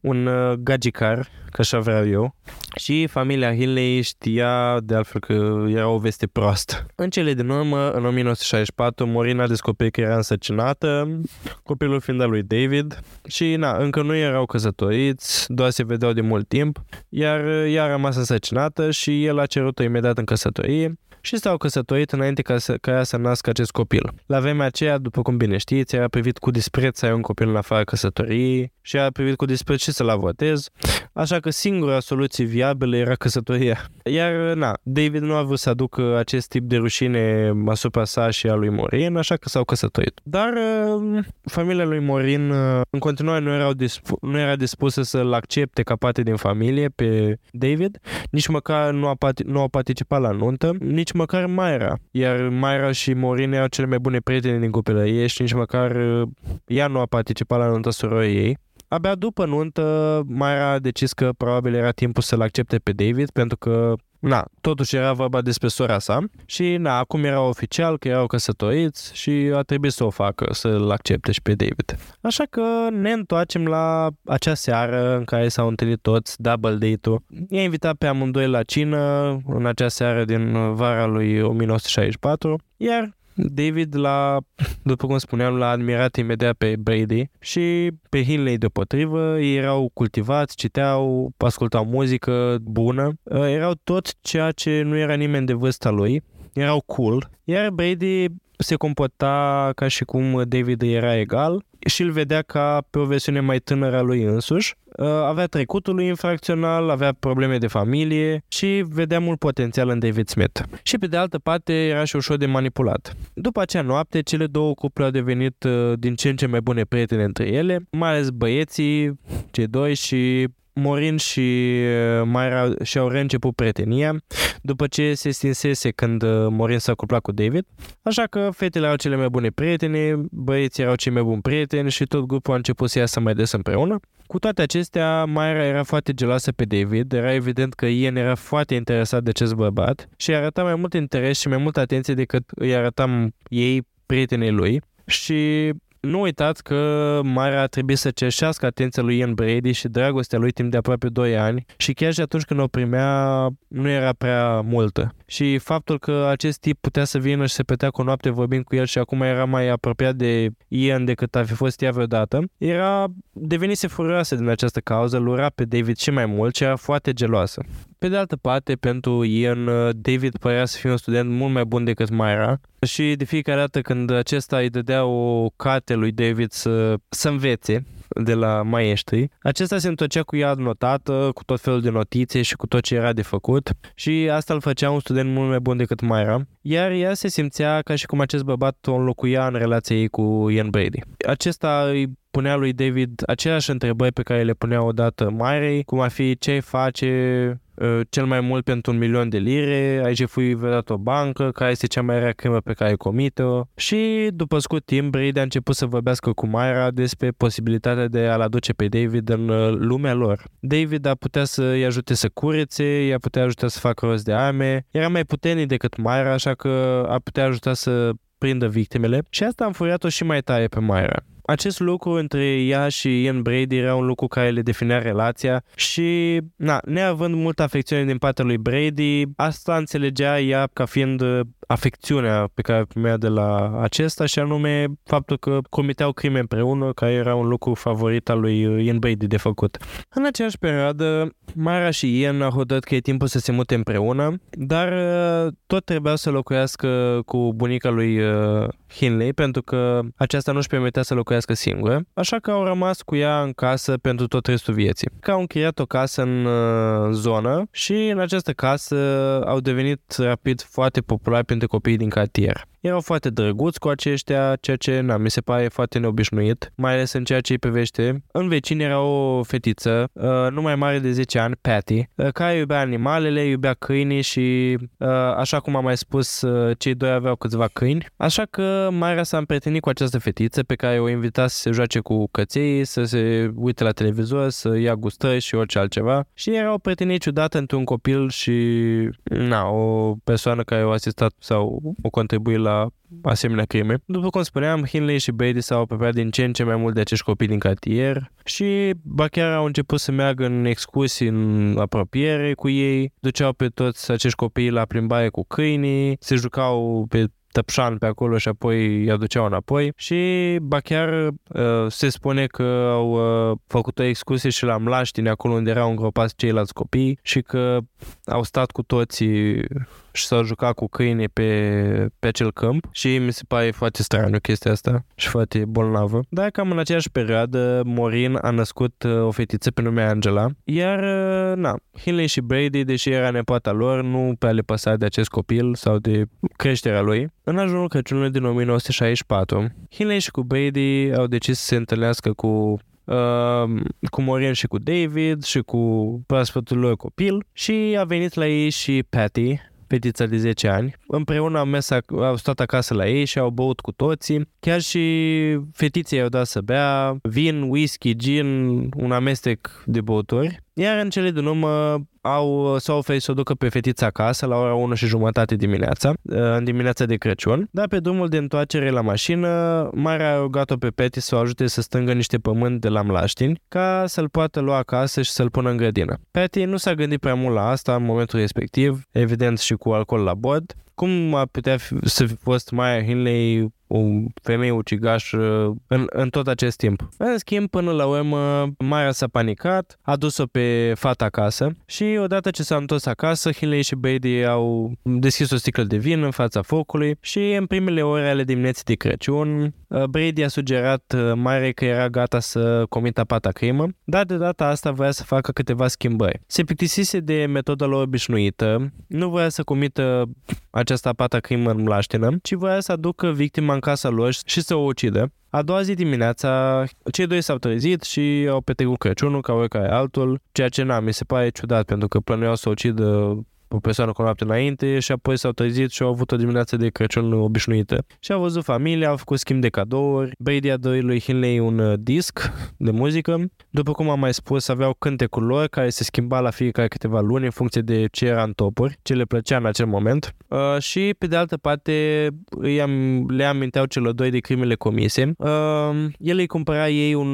A: un uh, gagicar, că așa vreau eu, și familia Hilley știa de altfel că era o veste proastă. În cele din urmă, în 1964, Morina a descoperit că era însăcinată, copilul fiind al lui David și na, încă nu erau căsătoriți, doar se vedeau de mult timp, iar ea a rămas însăcinată și el a cerut-o imediat în căsătorie și s-au căsătorit înainte ca, să, ca ea să nască acest copil. La vremea aceea, după cum bine știți, era privit cu dispreț să ai un copil în afara căsătoriei și era privit cu dispreț și să-l avotez, așa că singura soluție viabilă era căsătoria. Iar, na, David nu a vrut să aducă acest tip de rușine asupra sa și a lui Morin, așa că s-au căsătorit. Dar uh, familia lui Morin uh, în continuare nu, erau dispu- nu era dispusă să-l accepte ca parte din familie pe David, nici măcar nu a, pat- nu a participat la nuntă, nici nici măcar Mayra. Iar Mayra și Morin erau cele mai bune prietene din copilărie și nici măcar uh, ea nu a participat la nunta surorii ei. Abia după nuntă, Mayra a decis că probabil era timpul să-l accepte pe David pentru că Na, totuși era vorba despre sora sa și na, acum era oficial că erau căsătoriți și a trebuit să o facă, să-l accepte și pe David. Așa că ne întoarcem la acea seară în care s-au întâlnit toți, double date-ul. I-a invitat pe amândoi la cină în acea seară din vara lui 1964, iar David l-a, după cum spuneam, l-a admirat imediat pe Brady și pe Hinley deopotrivă. Ei erau cultivați, citeau, ascultau muzică bună. Erau tot ceea ce nu era nimeni de vârsta lui. Erau cool. Iar Brady se comporta ca și cum David era egal și îl vedea ca pe o versiune mai tânără a lui însuși. Uh, avea trecutul lui infracțional, avea probleme de familie și vedea mult potențial în David Smith. Și pe de altă parte era și ușor de manipulat. După acea noapte, cele două cuple au devenit uh, din ce în ce mai bune prietene între ele, mai ales băieții, cei doi și Morin și uh, Mayra și-au reînceput prietenia după ce se stinsese când uh, Morin s-a cuplat cu David. Așa că fetele erau cele mai bune prietene, băieții erau cei mai buni prieteni și tot grupul a început să iasă mai des împreună. Cu toate acestea, Mayra era foarte geloasă pe David, era evident că Ian era foarte interesat de acest bărbat și îi arăta mai mult interes și mai multă atenție decât îi arătam ei prietenei lui și nu uitați că Mara a trebuit să cerșească atenția lui Ian Brady și dragostea lui timp de aproape 2 ani și chiar și atunci când o primea nu era prea multă. Și faptul că acest tip putea să vină și să petea cu o noapte vorbind cu el și acum era mai apropiat de Ian decât a fi fost ea vreodată, era devenise furioasă din această cauză, îl ura pe David și mai mult și era foarte geloasă. Pe de altă parte, pentru Ian, David părea să fie un student mult mai bun decât Myra și de fiecare dată când acesta îi dădea o carte lui David să, să învețe, de la maestri. Acesta se întorcea cu ea notată, cu tot felul de notițe și cu tot ce era de făcut și asta îl făcea un student mult mai bun decât Myra, iar ea se simțea ca și cum acest bărbat o înlocuia în relația ei cu Ian Brady. Acesta îi punea lui David aceleași întrebări pe care le punea odată Myrei, cum ar fi ce face, Uh, cel mai mult pentru un milion de lire, ai jefuit vreodată o bancă, care este cea mai rea crimă pe care ai comit-o. Și după scurt timp Brady a început să vorbească cu Myra despre posibilitatea de a-l aduce pe David în uh, lumea lor. David a putea să-i ajute să curețe, i-a putea ajuta să facă rost de arme, era mai puternic decât Myra, așa că a putea ajuta să prindă victimele. Și asta a înfuriat-o și mai tare pe Myra acest lucru între ea și Ian Brady era un lucru care le definea relația și, na, neavând multă afecțiune din partea lui Brady, asta înțelegea ea ca fiind afecțiunea pe care o primea de la acesta și anume faptul că comiteau crime împreună, care era un lucru favorit al lui Ian Brady de făcut. În aceeași perioadă, Mara și Ian au hotărât că e timpul să se mute împreună, dar uh, tot trebuia să locuiască cu bunica lui uh, Hinley pentru că aceasta nu-și permitea să locuiască singură, așa că au rămas cu ea în casă pentru tot restul vieții. Că au închiriat o casă în uh, zonă și în această casă au devenit rapid foarte populari pentru copiii din cartier. Erau foarte drăguți cu aceștia, ceea ce na, mi se pare foarte neobișnuit, mai ales în ceea ce îi privește. În vecin era o fetiță, uh, nu mai mare de 10 ani, Patty, uh, care iubea animalele, iubea câinii și, uh, așa cum am mai spus, uh, cei doi aveau câțiva câini. Așa că Mayra s-a împrietenit cu această fetiță pe care o invita să se joace cu căței, să se uite la televizor, să ia gustări și orice altceva. Și era o prietenie ciudată între un copil și na, o persoană care o asistat sau o contribuit la la asemenea crime. După cum spuneam, Hinley și Brady s-au apropiat din ce în ce mai mult de acești copii din cartier și ba chiar au început să meargă în excursii în apropiere cu ei, duceau pe toți acești copii la plimbare cu câinii, se jucau pe tăpșan pe acolo și apoi îi aduceau înapoi și ba chiar uh, se spune că au uh, făcut o excursie și la Mlaștini, acolo unde erau îngropați ceilalți copii și că au stat cu toții și s-au jucat cu câine pe, pe acel câmp și mi se pare foarte straniu chestia asta și foarte bolnavă. Dar cam în aceeași perioadă Morin a născut uh, o fetiță pe nume Angela, iar uh, na, Hinley și Brady, deși era nepoata lor, nu prea le păsa de acest copil sau de creșterea lui. În ajunul Crăciunului din 1964, Hinley și cu Brady au decis să se întâlnească cu Uh, cu Morin și cu David și cu proaspătul lor copil și a venit la ei și Patty, fetița de 10 ani. Împreună au mers, au stat acasă la ei și au băut cu toții. Chiar și fetiței au dat să bea vin, whisky, gin, un amestec de băuturi. Iar în cele din urmă au, s-au oferit să o ducă pe fetița acasă la ora 1 și jumătate dimineața, în dimineața de Crăciun, dar pe drumul de întoarcere la mașină, Marea a rugat-o pe Peti să o ajute să stângă niște pământ de la mlaștini ca să-l poată lua acasă și să-l pună în grădină. Peti nu s-a gândit prea mult la asta în momentul respectiv, evident și cu alcool la bord, ar putea fi, să fi fost Maya Hinley o femeie ucigașă în, în tot acest timp. În schimb, până la urmă, Maya s-a panicat, a dus-o pe fata acasă și odată ce s-a întors acasă, Hinley și Brady au deschis o sticlă de vin în fața focului și în primele ore ale dimineții de Crăciun, uh, Brady a sugerat uh, Mare că era gata să comită pata crimă, dar de data asta voia să facă câteva schimbări. Se plictisise de metoda lor obișnuită, nu voia să comită această pata crimă în mlaștină, ci voia să aducă victima în casa lor și să o ucidă. A doua zi dimineața, cei doi s-au trezit și au petrecut Crăciunul ca oricare altul, ceea ce n-am, mi se pare ciudat pentru că plănuiau să o ucidă o persoană cu o noapte înainte și apoi s-au trezit și au avut o dimineață de Crăciun obișnuită. Și au văzut familia, au făcut schimb de cadouri. Brady a doi lui Hinley un uh, disc de muzică. După cum am mai spus, aveau cântecul lor care se schimba la fiecare câteva luni în funcție de ce era în topuri, ce le plăcea în acel moment. Uh, și pe de altă parte îi am, le aminteau celor doi de crimele comise. Uh, el îi cumpăra ei un,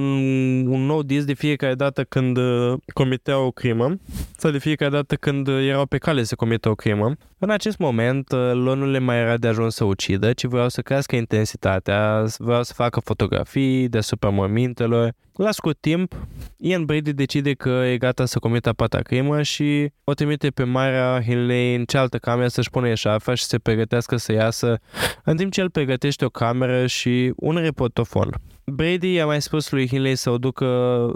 A: un nou disc de fiecare dată când uh, comiteau o crimă sau de fiecare dată când erau pe cale să comită o crimă. În acest moment, uh, lor nu le mai era de ajuns să ucidă, ci vreau să crească intensitatea, vreau să facă fotografii deasupra mormintelor. La scurt timp, Ian Brady decide că e gata să comită a pata crimă și o trimite pe Mara Hinley în cealaltă cameră să-și pune eșafa și să pregătească să iasă, în timp ce el pregătește o cameră și un reportofon. Brady a mai spus lui Hinley să, o ducă,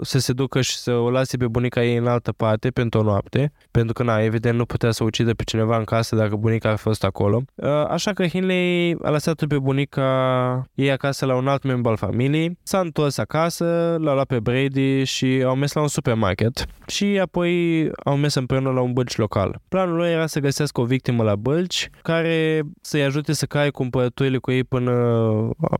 A: să se ducă și să o lase pe bunica ei în altă parte pentru o noapte, pentru că, na, evident, nu putea să ucidă pe cineva în casă dacă bunica a fost acolo. Uh, așa că Hinley a lăsat pe bunica ei acasă la un alt membru al familiei, s-a întors acasă, l-a luat pe Brady și au mers la un supermarket și apoi au mers împreună la un bălci local. Planul lor era să găsească o victimă la bălci care să-i ajute să caie cumpărăturile cu ei până,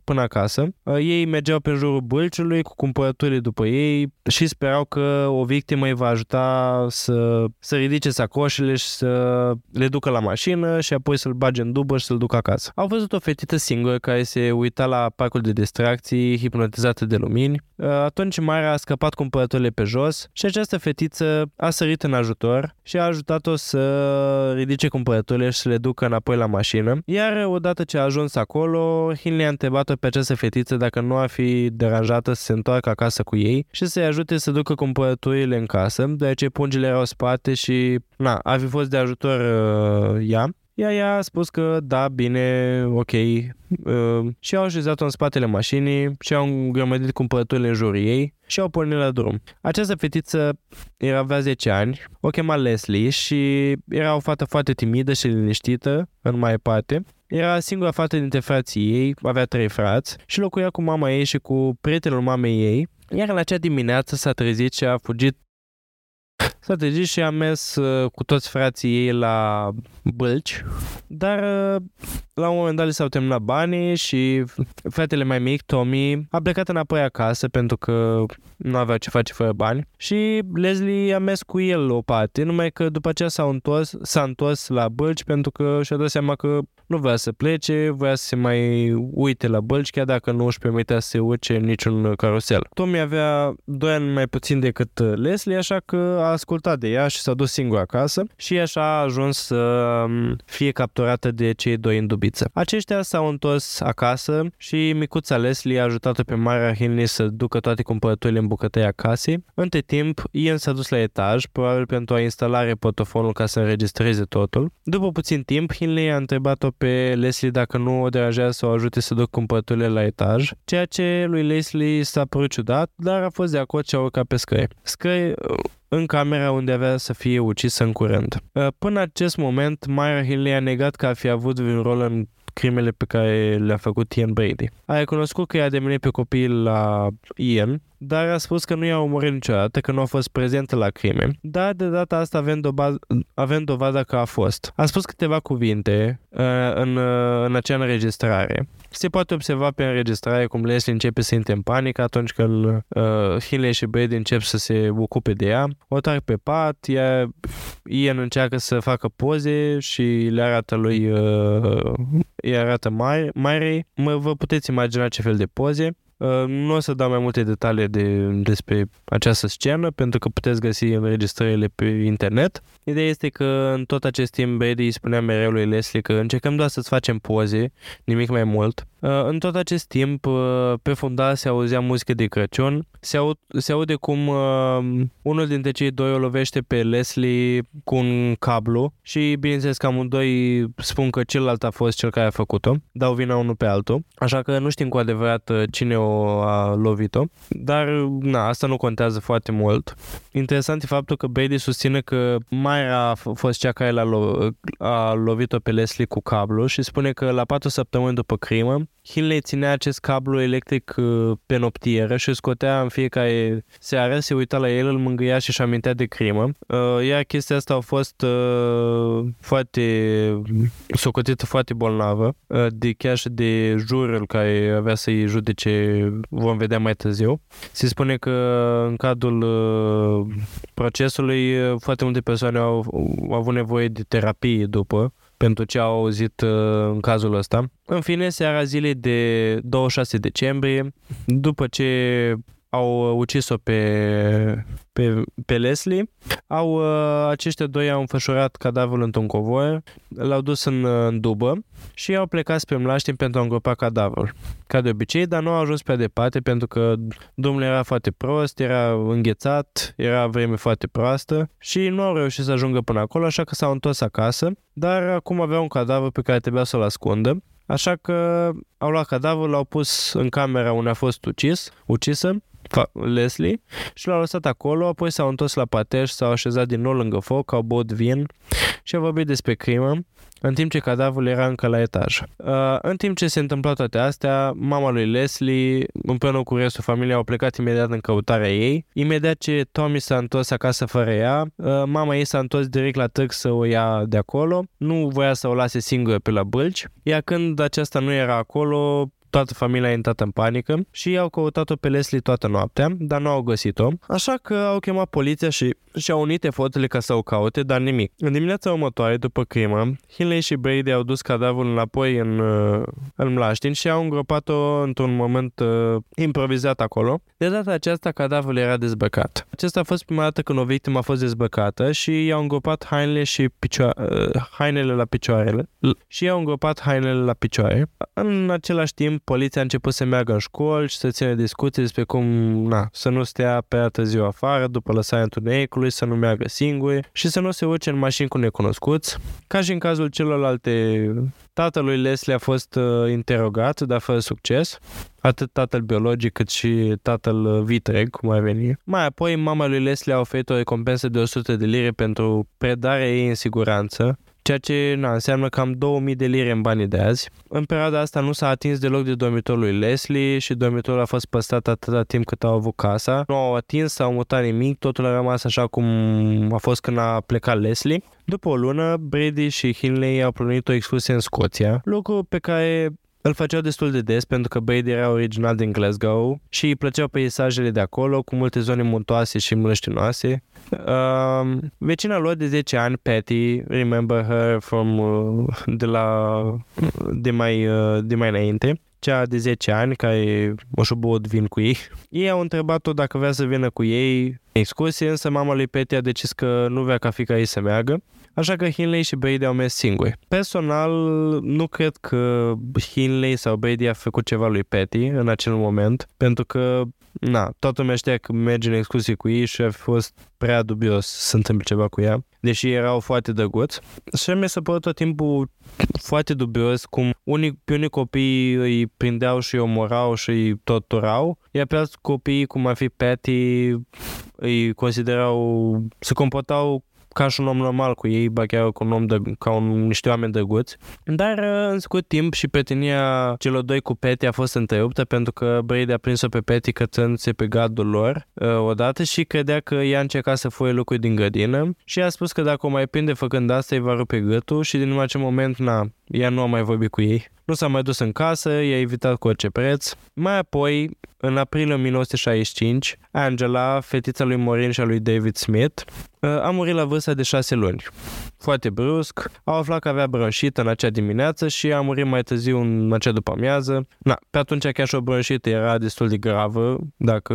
A: până acasă. Uh, ei mergeau pe jurul bălciului cu cumpărăturile după ei și sperau că o victimă îi va ajuta să, să ridice sacoșele și să le ducă la mașină și apoi să-l bage în dubă și să-l ducă acasă. Au văzut o fetiță singură care se uita la parcul de distracții, hipnotizată de lumini. Atunci Mara a scăpat cumpărăturile pe jos și această fetiță a sărit în ajutor și a ajutat-o să ridice cumpărăturile și să le ducă înapoi la mașină. Iar odată ce a ajuns acolo, Hinley a întrebat-o pe această fetiță dacă nu ar fi deranjată să se întoarcă acasă cu ei și să-i ajute să ducă cumpărăturile în casă, deoarece pungile erau spate și na, ar fi fost de ajutor uh, ea. Ea i-a spus că da, bine, ok, uh, și au așezat-o în spatele mașinii și au îngrămădit cumpărăturile în jurul ei și au pornit la drum. Această fetiță era avea 10 ani, o chema Leslie și era o fată foarte timidă și liniștită în mai parte. Era singura fată dintre frații ei, avea trei frați și locuia cu mama ei și cu prietenul mamei ei, iar în acea dimineață s-a trezit și a fugit. S-a trezit și a mers uh, cu toți frații ei la bălci, dar uh, la un moment dat li s-au terminat banii și fratele mai mic, Tommy, a plecat înapoi acasă pentru că nu avea ce face fără bani. Și Leslie a mers cu el o parte, numai că după aceea s-a întors, s-a întors la bălci pentru că și-a dat seama că nu vrea să plece, voia să se mai uite la bălci, chiar dacă nu își permitea să se urce în niciun carusel. Tommy avea 2 ani mai puțin decât Leslie, așa că a ascultat de ea și s-a dus singur acasă și așa a ajuns să um, fie capturată de cei doi în dubiță. Aceștia s-au întors acasă și micuța Leslie a ajutat-o pe Mara Hinley să ducă toate cumpărăturile în bucătăia casei. Între timp, Ian s-a dus la etaj, probabil pentru a instala reportofonul ca să înregistreze totul. După puțin timp, Hinley a întrebat-o pe Leslie dacă nu o deranjează să o ajute să ducă cumpărăturile la etaj, ceea ce lui Leslie s-a părut ciudat, dar a fost de acord și a urcat pe scări. Scări în camera unde avea să fie ucisă în curând. Până acest moment, Myra Hinley a negat că a fi avut vreun rol în crimele pe care le-a făcut Ian Brady. A recunoscut că i-a demenit pe copil la Ian, dar a spus că nu i-a omorât niciodată, că nu a fost prezentă la crime, dar de data asta avem, doba- avem dovada că a fost. A spus câteva cuvinte uh, în, uh, în acea înregistrare. Se poate observa pe înregistrare cum Leslie începe să intre în panică atunci când uh, Hinley și Brady încep să se ocupe de ea. O trag pe pat, ea, Ian încearcă să facă poze și le arată lui uh, îi arată Marei. Mă, vă puteți imagina ce fel de poze. Uh, nu o să dau mai multe detalii de, despre această scenă, pentru că puteți găsi înregistrările pe internet. Ideea este că în tot acest timp Brady îi spunea mereu lui Leslie că încercăm doar să-ți facem poze, nimic mai mult. Uh, în tot acest timp, uh, pe fundal se auzea muzică de Crăciun, se, aud, se aude cum uh, unul dintre cei doi o lovește pe Leslie cu un cablu și bineînțeles că amândoi spun că celălalt a fost cel care a făcut-o, dau vina unul pe altul, așa că nu știm cu adevărat cine o a lovit-o, dar na, asta nu contează foarte mult. Interesant e faptul că Brady susține că Myra a fost cea care l-a lo- a lovit-o pe Leslie cu cablu și spune că la patru săptămâni după crimă, Hinley ținea acest cablu electric uh, pe noptieră și îl scotea în fiecare seară, se uita la el, îl mângâia și își amintea de crimă. Uh, iar chestia asta a fost uh, foarte socotită foarte bolnavă, uh, de chiar și de jurul care avea să-i judece, vom vedea mai târziu. Se spune că în cadrul uh, procesului uh, foarte multe persoane au, au avut nevoie de terapie după, pentru ce au auzit uh, în cazul ăsta. În fine, seara zilei de 26 decembrie, după ce au ucis-o pe, pe, pe Leslie, au, uh, aceștia doi au înfășurat cadavrul într-un covor, l-au dus în, în dubă și au plecat spre mlaștini pentru a îngropa cadavrul. Ca de obicei, dar nu au ajuns prea departe pentru că drumul era foarte prost, era înghețat, era vreme foarte proastă și nu au reușit să ajungă până acolo, așa că s-au întors acasă, dar acum aveau un cadavru pe care trebuia să-l ascundă. Așa că au luat cadavrul, l-au pus în camera unde a fost ucis, ucisă Leslie și l-au lăsat acolo, apoi s-au întors la pateș, s-au așezat din nou lângă foc, au băut vin și au vorbit despre crimă, în timp ce cadavrul era încă la etaj. Uh, în timp ce se întâmplau toate astea, mama lui Leslie, împreună cu restul familiei, au plecat imediat în căutarea ei. Imediat ce Tommy s-a întors acasă fără ea, uh, mama ei s-a întors direct la târg să o ia de acolo. Nu voia să o lase singură pe la bălci, iar când aceasta nu era acolo, toată familia a intrat în panică și au căutat-o pe Leslie toată noaptea, dar nu au găsit-o. Așa că au chemat poliția și și-au unit eforturile ca să o caute, dar nimic. În dimineața următoare, după crimă, Hinley și Brady au dus cadavrul înapoi în, uh, în mlaștin și au îngropat-o într-un moment uh, improvizat acolo. De data aceasta, cadavrul era dezbăcat. Acesta a fost prima dată când o victimă a fost dezbăcată și i-au îngropat hainele și picioare, uh, hainele la picioarele și i-au îngropat hainele la picioare. În același timp, poliția a început să meargă în școli și să țină discuții despre cum na, să nu stea pe târziu afară după lăsarea întunericului, să nu meargă singuri și să nu se urce în mașini cu necunoscuți. Ca și în cazul celorlalte, tatălui Leslie a fost uh, interogat, dar fără succes atât tatăl biologic cât și tatăl vitreg, cum ar veni. Mai apoi, mama lui Leslie a oferit o recompensă de 100 de lire pentru predarea ei în siguranță ceea ce na, înseamnă cam 2000 de lire în banii de azi. În perioada asta nu s-a atins deloc de dormitorul lui Leslie și dormitorul a fost păstrat atâta timp cât au avut casa. Nu au atins, s-au mutat nimic, totul a rămas așa cum a fost când a plecat Leslie. După o lună, Brady și Hinley au plănit o excursie în Scoția, lucru pe care îl făceau destul de des pentru că Brady era original din Glasgow și îi plăceau peisajele de acolo cu multe zone muntoase și mlăștinoase. Uh, vecina lor de 10 ani, Patty, remember her from uh, de la de mai, uh, de mai înainte, cea de 10 ani care o și vin cu ei. Ei au întrebat-o dacă vrea să vină cu ei excursie, însă mama lui Patty a decis că nu vrea ca fica ei să meargă Așa că Hinley și Brady au mers singuri. Personal, nu cred că Hinley sau Brady a făcut ceva lui Patty în acel moment, pentru că na, toată lumea știa că merge în excursie cu ei și a fost prea dubios să se întâmple ceva cu ea, deși erau foarte drăguți. Și mi s-a părut tot timpul foarte dubios cum unii, pe unii copii îi prindeau și îi omorau și îi torturau, iar pe alți copii, cum ar fi Patty, îi considerau, se comportau ca și un om normal cu ei, ba chiar cu un om de, ca un, niște oameni drăguți. Dar uh, în scurt timp și prietenia celor doi cu Petty a fost întreruptă pentru că Brady a prins-o pe Petty cățându-se pe gardul lor uh, odată și credea că ea încerca să fuie lucruri din grădină și a spus că dacă o mai prinde făcând asta îi va rupe gâtul și din acel moment, na, ea nu a mai vorbit cu ei. Nu s-a mai dus în casă, i-a evitat cu orice preț. Mai apoi, în aprilie 1965, Angela, fetița lui Morin și a lui David Smith, uh, a murit la vârsta de 6 luni. Foarte brusc, au aflat că avea bronșită în acea dimineață și a murit mai târziu în acea după amiază. Na, pe atunci chiar și o bronșită era destul de gravă, dacă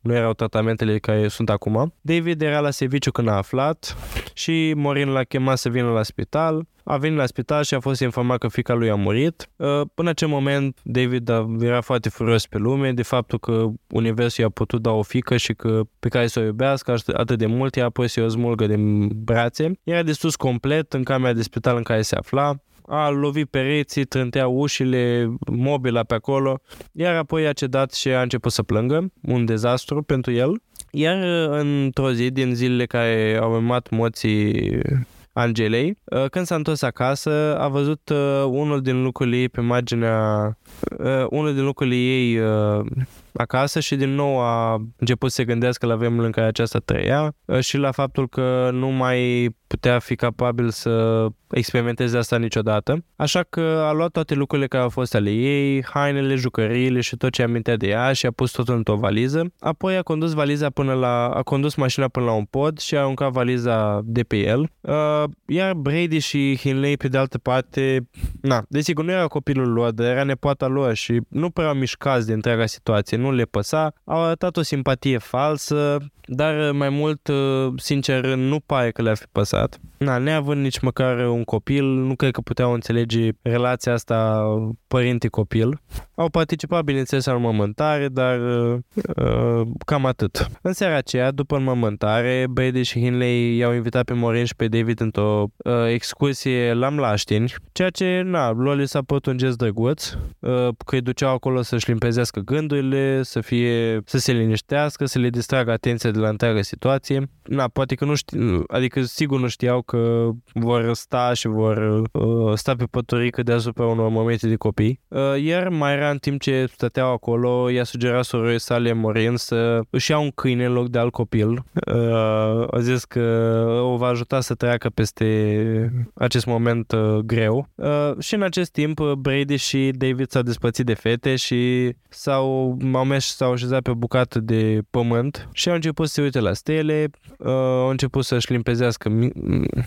A: nu erau tratamentele care sunt acum. David era la serviciu când a aflat și Morin l-a chemat să vină la spital a venit la spital și a fost informat că fica lui a murit. Uh, până acel moment, David era foarte furios pe lume de faptul că universul i-a putut da o fică și că pe care să o iubească atât de mult, ea apoi să o smulgă din brațe. Era destul complet în camera de spital în care se afla a lovit pereții, trântea ușile, mobila pe acolo, iar apoi a cedat și a început să plângă, un dezastru pentru el. Iar într-o zi din zilele care au urmat moții Angelei. Uh, când s-a întors acasă, a văzut uh, unul din lucrurile ei pe marginea... Uh, unul din lucrurile ei uh, acasă și din nou a început să se gândească la vremul în care aceasta trăia uh, și la faptul că nu mai putea fi capabil să experimenteze asta niciodată. Așa că a luat toate lucrurile care au fost ale ei, hainele, jucăriile și tot ce amintea de ea și a pus totul într-o valiză. Apoi a condus valiza până la, a condus mașina până la un pod și a aruncat valiza de pe el. Uh, iar Brady și Hinley pe de altă parte, na, desigur nu era copilul lor, dar era nepoata lor și nu prea mișcați de întreaga situație, nu le păsa. Au arătat o simpatie falsă, dar mai mult, sincer, nu pare că le-a fi păsat. Na, neavând nici măcar un copil, nu cred că puteau înțelege relația asta părinte-copil. Au participat, bineînțeles, la înmământare, dar uh, cam atât. În seara aceea, după înmământare, Brady și Hinley i-au invitat pe Morin și pe David într-o uh, excursie la Mlaștini, ceea ce, na, lor li s-a părut un gest drăguț, uh, că îi duceau acolo să-și limpezească gândurile, să fie, să se liniștească, să le distragă atenția de la întreaga situație. Na, poate că nu știu, adică sigur nu știau că vor sta și vor uh, sta pe păturică deasupra unor momente de copii. Uh, iar mai era în timp ce stăteau acolo, i-a sugerat sororii sale Morin să își ia un câine în loc de alt copil. Uh, a zis că o va ajuta să treacă peste acest moment uh, greu. Uh, și în acest timp Brady și David s-au despărțit de fete și s-au, au mers și s-au așezat pe o bucată de pământ și au început să se uite la stele, uh, au început să-și limpezească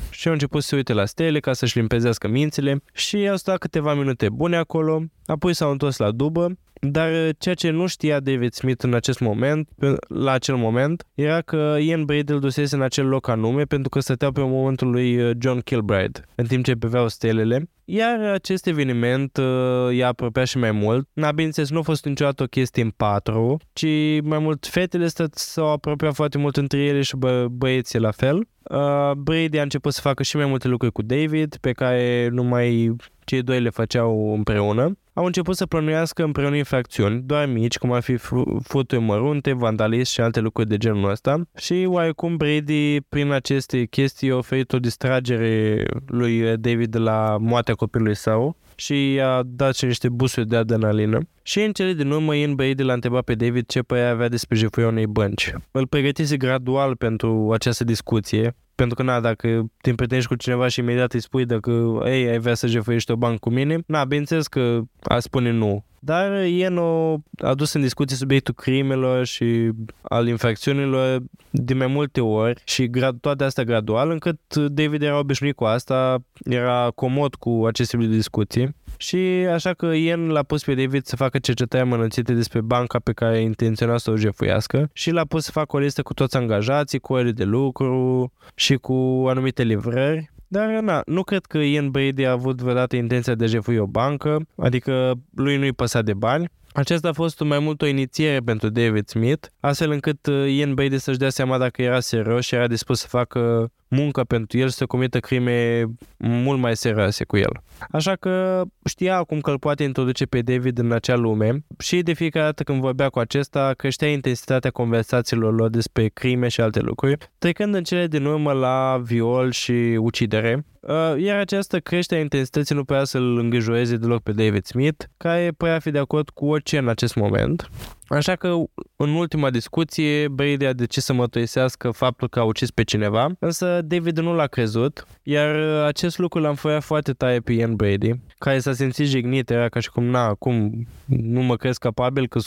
A: și au început să se uite la stele ca să-și limpezească mințile și au stat câteva minute bune acolo, apoi s-au întors la dubă dar uh, ceea ce nu știa David Smith în acest moment, la acel moment, era că Ian Brady îl dusese în acel loc anume pentru că stăteau pe momentul lui uh, John Kilbride, în timp ce beveau stelele. Iar acest eveniment uh, i-a apropiat și mai mult. Na, bineînțeles, nu a fost niciodată o chestie în patru, ci mai mult fetele s-au apropiat foarte mult între ele și bă- băieții la fel. Uh, Brady a început să facă și mai multe lucruri cu David, pe care numai cei doi le făceau împreună. Au început să plănuiască împreună infracțiuni, doar mici, cum ar fi furturi mărunte, vandalism și alte lucruri de genul ăsta. Și oarecum Brady, prin aceste chestii, a oferit o distragere lui David de la moartea copilului său și i-a dat și niște busuri de adrenalină. Și în cele din urmă, Ian Brady l-a întrebat pe David ce părere avea despre jefuirea unei bănci. Îl pregătise gradual pentru această discuție, pentru că, na, dacă te împrietenești cu cineva și imediat îi spui dacă, ei, ai vrea să jefuiești o bancă cu mine, na, bineînțeles că a spune nu. Dar Ian a adus în discuție subiectul crimelor și al infracțiunilor de mai multe ori și grad, toate astea gradual, încât David era obișnuit cu asta, era comod cu aceste discuții. Și așa că Ian l-a pus pe David să facă cercetări amănățite despre banca pe care intenționa să o jefuiască și l-a pus să facă o listă cu toți angajații, cu ore de lucru și cu anumite livrări dar na, nu cred că Ian Brady a avut vreodată intenția de a jefui o bancă, adică lui nu-i păsa de bani. Aceasta a fost mai mult o inițiere pentru David Smith, astfel încât uh, Ian Brady să-și dea seama dacă era serios și era dispus să facă muncă pentru el și să comită crime mult mai serioase cu el. Așa că știa acum că îl poate introduce pe David în acea lume și de fiecare dată când vorbea cu acesta creștea intensitatea conversațiilor lor despre crime și alte lucruri, trecând în cele din urmă la viol și ucidere, uh, iar această creștere a intensității nu prea să-l îngrijoreze deloc pe David Smith, care părea fi de acord cu orice în acest moment. Așa că, în ultima discuție, Brady a decis să mărturisească faptul că a ucis pe cineva, însă David nu l-a crezut, iar acest lucru l-a înfoiat foarte tare pe Ian Brady, care s-a simțit jignit, era ca și cum, na, acum nu mă crezi capabil că,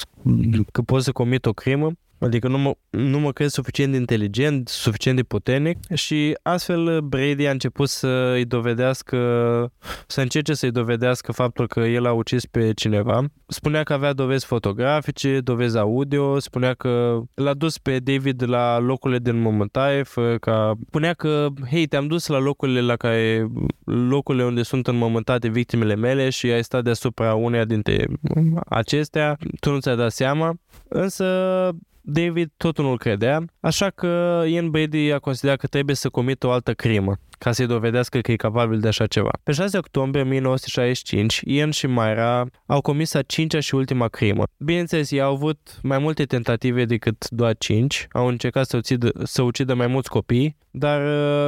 A: că pot să comit o crimă. Adică nu mă, nu mă cred suficient de inteligent, suficient de puternic. Și astfel Brady a început să îi dovedească, să încerce să-i dovedească faptul că el a ucis pe cineva. Spunea că avea dovezi fotografice, dovezi audio, spunea că l-a dus pe David la locurile din înmormântare, ca... spunea că, hei, te-am dus la locurile la care, locurile unde sunt înmormântate victimele mele și ai stat deasupra uneia dintre acestea, tu nu ți-ai dat seama, însă David tot nu-l credea, așa că Ian Brady a considerat că trebuie să comită o altă crimă. ca să-i dovedească că e capabil de așa ceva. Pe 6 octombrie 1965, Ian și Myra au comis a cincea și ultima crimă. Bineînțeles, ei au avut mai multe tentative decât doar 5, au încercat să ucidă, să ucidă mai mulți copii, dar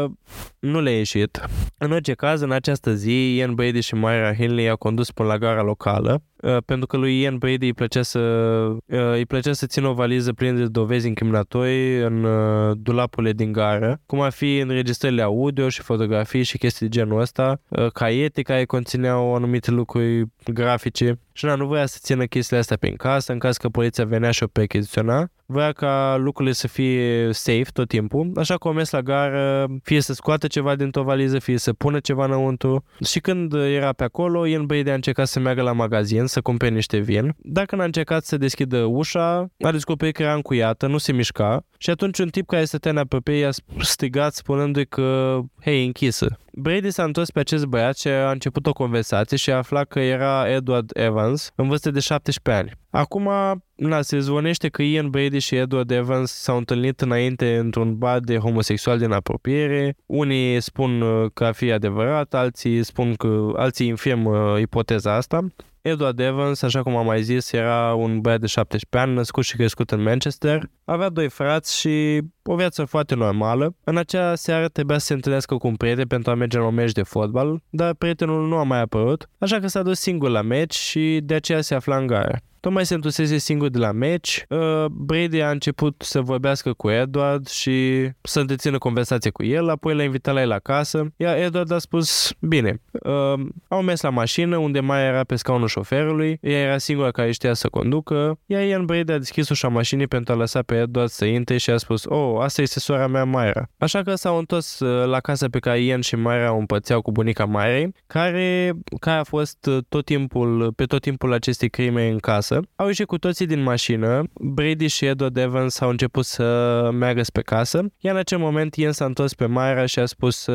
A: uh, nu le-a ieșit. În orice caz, în această zi, Ian Brady și Myra Hinley au condus până la gara locală, uh, pentru că lui Ian Brady îi plăcea să, uh, îi plăcea să țină o valiză plină de dovezi incriminatorii în uh, dulapurile din gară, cum ar fi înregistrările audio și fotografii și chestii de genul ăsta, uh, caiete care conțineau anumite lucruri grafice și na, nu voia să țină chestiile astea prin casă în caz că poliția venea și o percheziționa. Voia ca lucrurile să fie safe tot timpul, așa că o mers la gară, fie să scoată ceva dintr-o valiză, fie să pună ceva înăuntru. Și când era pe acolo, Ian Brady a încercat să meargă la magazin să cumpere niște vin. Dacă n-a încercat să deschidă ușa, a descoperit că era încuiată, nu se mișca și atunci un tip care stătea în apropiere i-a strigat spunându-i că, hei, închisă. Brady s-a întors pe acest băiat și a început o conversație și a aflat că era Edward Evans, în vârstă de 17 ani. Acum, na, se zvonește că Ian Brady și Edward Evans s-au întâlnit înainte într-un bar de homosexual din apropiere. Unii spun uh, că a fi adevărat, alții spun că alții infirm uh, ipoteza asta. Edward Evans, așa cum am mai zis, era un băiat de 17 ani, născut și crescut în Manchester. Avea doi frați și o viață foarte normală. În acea seară trebuia să se întâlnească cu un prieten pentru a merge la un meci de fotbal, dar prietenul nu a mai apărut, așa că s-a dus singur la meci și de aceea se afla în gară. Tocmai se întusese singur de la meci, uh, Brady a început să vorbească cu Edward și să întrețină conversație cu el, apoi l-a invitat la el acasă, iar Edward a spus, bine, uh, au mers la mașină unde mai era pe scaunul șoferului, ea era singura care știa să conducă, iar Ian Brady a deschis ușa mașinii pentru a lăsa pe Edward să intre și a spus, oh, asta este sora mea Myra. Așa că s-au întors uh, la casa pe care Ian și Myra o împățeau cu bunica Myra, care, care a fost uh, tot timpul, pe tot timpul acestei crime în casă au ieșit cu toții din mașină, Brady și Edward Evans au început să meargă spre casă, iar în acel moment Ian s-a întors pe Myra și a spus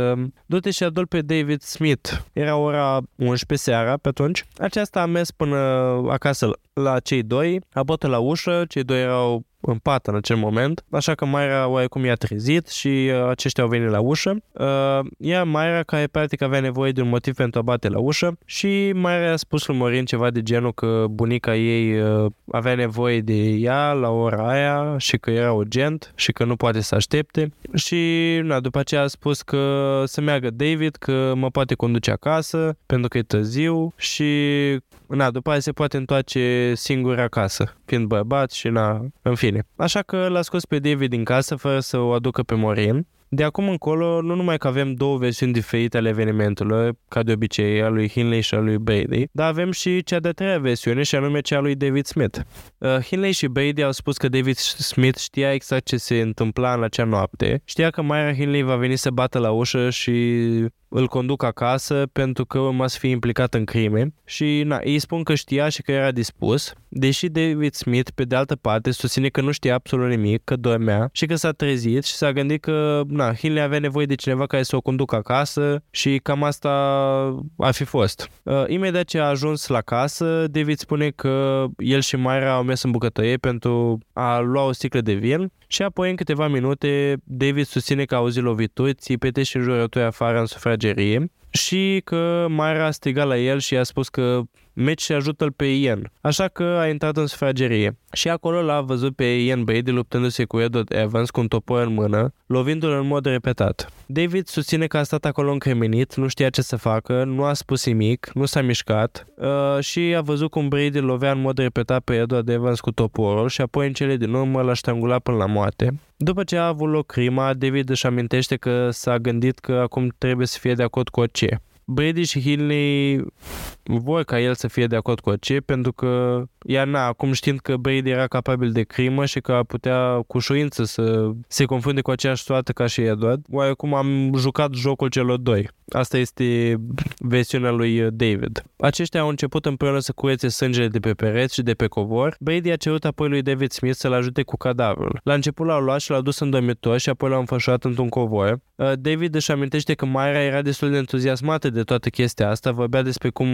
A: du-te și adul pe David Smith. Era ora 11 seara pe atunci. Aceasta a mers până acasă la cei doi, a bătut la ușă, cei doi erau în pat în acel moment, așa că Mayra oarecum i-a trezit și uh, aceștia au venit la ușă. Uh, ea, Mayra, care practic avea nevoie de un motiv pentru a bate la ușă și Mayra a spus lui Morin ceva de genul că bunica ei uh, avea nevoie de ea la ora aia și că era urgent și că nu poate să aștepte și na, după aceea a spus că să meargă David, că mă poate conduce acasă pentru că e târziu și na, după aia se poate întoarce singur acasă, fiind bărbat și na, în fine. Așa că l-a scos pe David din casă fără să o aducă pe Morin. De acum încolo, nu numai că avem două versiuni diferite ale evenimentului, ca de obicei, a lui Hinley și a lui Brady, dar avem și cea de treia versiune, și anume cea a lui David Smith. Uh, Hinley și Brady au spus că David Smith știa exact ce se întâmpla în acea noapte, știa că Myra Hinley va veni să bată la ușă și îl conduc acasă pentru că urma să fie implicat în crime și na, ei spun că știa și că era dispus, deși David Smith, pe de altă parte, susține că nu știa absolut nimic, că dormea și că s-a trezit și s-a gândit că na, Hinley avea nevoie de cineva care să o conducă acasă și cam asta ar fi fost. Uh, imediat ce a ajuns la casă, David spune că el și Myra au mers în bucătărie pentru a lua o sticlă de vin și apoi în câteva minute David susține că a auzit lovituri, țipete și înjurături afară în sufragerie și că Myra a strigat la el și i-a spus că Mitch și ajută-l pe Ian. Așa că a intrat în sufragerie. Și acolo l-a văzut pe Ian Brady luptându-se cu Edward Evans cu un topor în mână, lovindu-l în mod repetat. David susține că a stat acolo încremenit, nu știa ce să facă, nu a spus nimic, nu s-a mișcat uh, și a văzut cum Brady lovea în mod repetat pe Edward Evans cu toporul și apoi în cele din urmă l-a strangulat până la moarte. După ce a avut loc crima, David își amintește că s-a gândit că acum trebuie să fie de acord cu orice. Brady și Hinley vor ca el să fie de acord cu orice, pentru că ea, na, acum știind că Brady era capabil de crimă și că ar putea cu ușurință să se confunde cu aceeași soartă ca și Edward, oarecum am jucat jocul celor doi. Asta este versiunea lui David. Aceștia au început împreună să curețe sângele de pe pereți și de pe covor. Brady a cerut apoi lui David Smith să-l ajute cu cadavrul. La început l-au luat și l-au dus în dormitor și apoi l-au înfășurat într-un covor. Uh, David își amintește că Myra era destul de entuziasmată de toată chestia asta, vorbea despre cum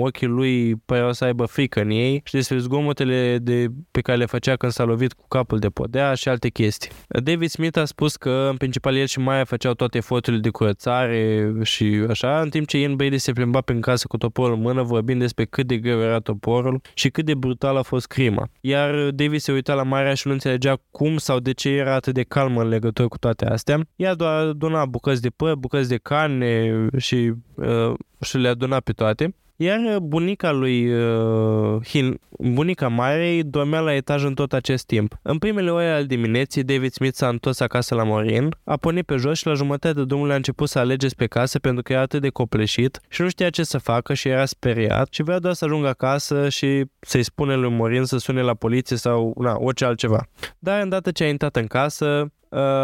A: ochii lui păreau să aibă frică în ei și despre zgomotele de, pe care le făcea când s-a lovit cu capul de podea și alte chestii. David Smith a spus că în principal el și Maya făceau toate eforturile de curățare și așa, în timp ce Ian Brady se plimba prin casă cu toporul în mână vorbind despre cât de greu era toporul și cât de brutal a fost crima. Iar David se uita la Maya și nu înțelegea cum sau de ce era atât de calm în legătură cu toate astea. Ea doar aduna bucăți de păr, bucăți de carne și, uh, și le aduna pe toate. Iar bunica lui uh, Hin, bunica Marei dormea la etaj în tot acest timp. În primele ore al dimineții, David Smith s-a întors acasă la Morin, a pornit pe jos și la jumătate de drumul a început să alege pe casă pentru că era atât de copleșit și nu știa ce să facă și era speriat și vrea doar să ajungă acasă și să-i spune lui Morin să sune la poliție sau na, orice altceva. Dar îndată ce a intrat în casă, Uh,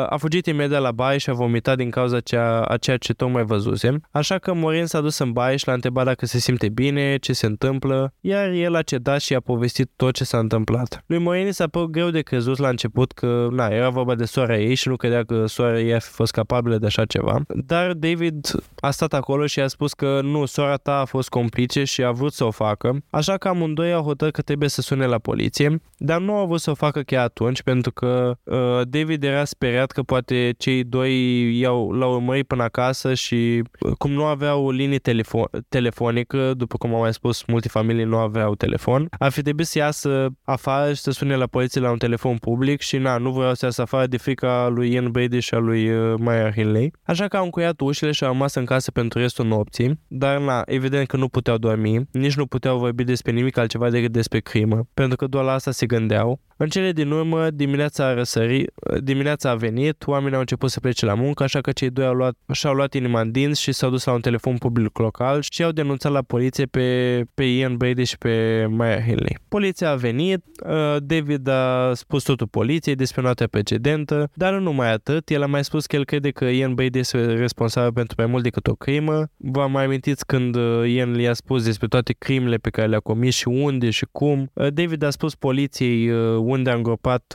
A: a fugit imediat la baieș și a vomitat din cauza cea, a ceea ce tocmai văzusem, așa că Morin s-a dus în baieș și l-a întrebat dacă se simte bine, ce se întâmplă, iar el a cedat și a povestit tot ce s-a întâmplat. Lui Morin s-a părut greu de crezut la început că, na, era vorba de soarea ei și nu credea că soarea ei a fi fost capabilă de așa ceva, dar David a stat acolo și a spus că nu, sora ta a fost complice și a vrut să o facă, așa că amândoi au hotărât că trebuie să sune la poliție, dar nu au vrut să o facă chiar atunci pentru că uh, David era speriat că poate cei doi i-au, l-au urmărit până acasă și cum nu aveau linie telefo- telefonică, după cum am mai spus, multe familii nu aveau telefon, ar fi trebuit să iasă afară și să sune la poliție la un telefon public și na, nu vreau să iasă afară de frica lui Ian Brady și a lui uh, Maya Hinley. Așa că au încuiat ușile și au rămas în casă pentru restul nopții, dar na, evident că nu puteau dormi, nici nu puteau vorbi despre nimic altceva decât despre crimă, pentru că doar la asta se gândeau. În cele din urmă, dimineața a răsărit, dimineața a venit, oamenii au început să plece la muncă, așa că cei doi au luat, și-au luat inima în dinți și s-au dus la un telefon public local și au denunțat la poliție pe, pe Ian Brady și pe Maya Hinley. Poliția a venit, uh, David a spus totul poliției despre noaptea precedentă, dar nu numai atât, el a mai spus că el crede că Ian Brady este responsabil pentru mai mult decât o crimă. Vă mai amintiți când uh, Ian le-a spus despre toate crimele pe care le-a comis și unde și cum. Uh, David a spus poliției unde a îngropat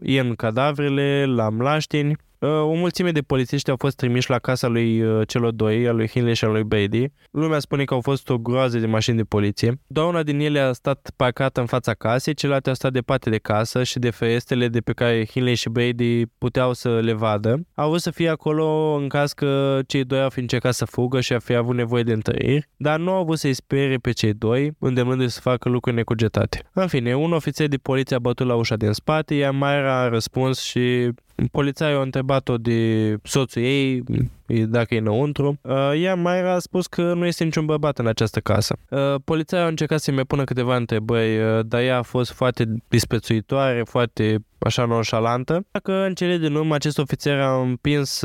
A: Ian cadavrele, la Mlaștini. Uh, o mulțime de polițiști au fost trimiși la casa lui uh, celor doi, al lui Hinley și al lui Brady. Lumea spune că au fost o groază de mașini de poliție. Doar una din ele a stat parcată în fața casei, celelalte au stat departe de casă și de ferestrele de pe care Hinley și Brady puteau să le vadă. Au vrut să fie acolo în caz că cei doi au fi încercat să fugă și ar fi avut nevoie de întăriri, dar nu au vrut să-i spere pe cei doi, îndemnându-i să facă lucruri necugetate. În fine, un ofițer de poliție a bătut la ușa din spate, iar Mayra a răspuns și Polițaiul a întrebat-o de soțul ei, dacă e înăuntru. Uh, ea mai a spus că nu este niciun bărbat în această casă. Uh, polițaiul a încercat să-mi pună câteva întrebări, uh, dar ea a fost foarte disprețuitoare, foarte așa nonșalantă. Dacă în cele din urmă acest ofițer a împins,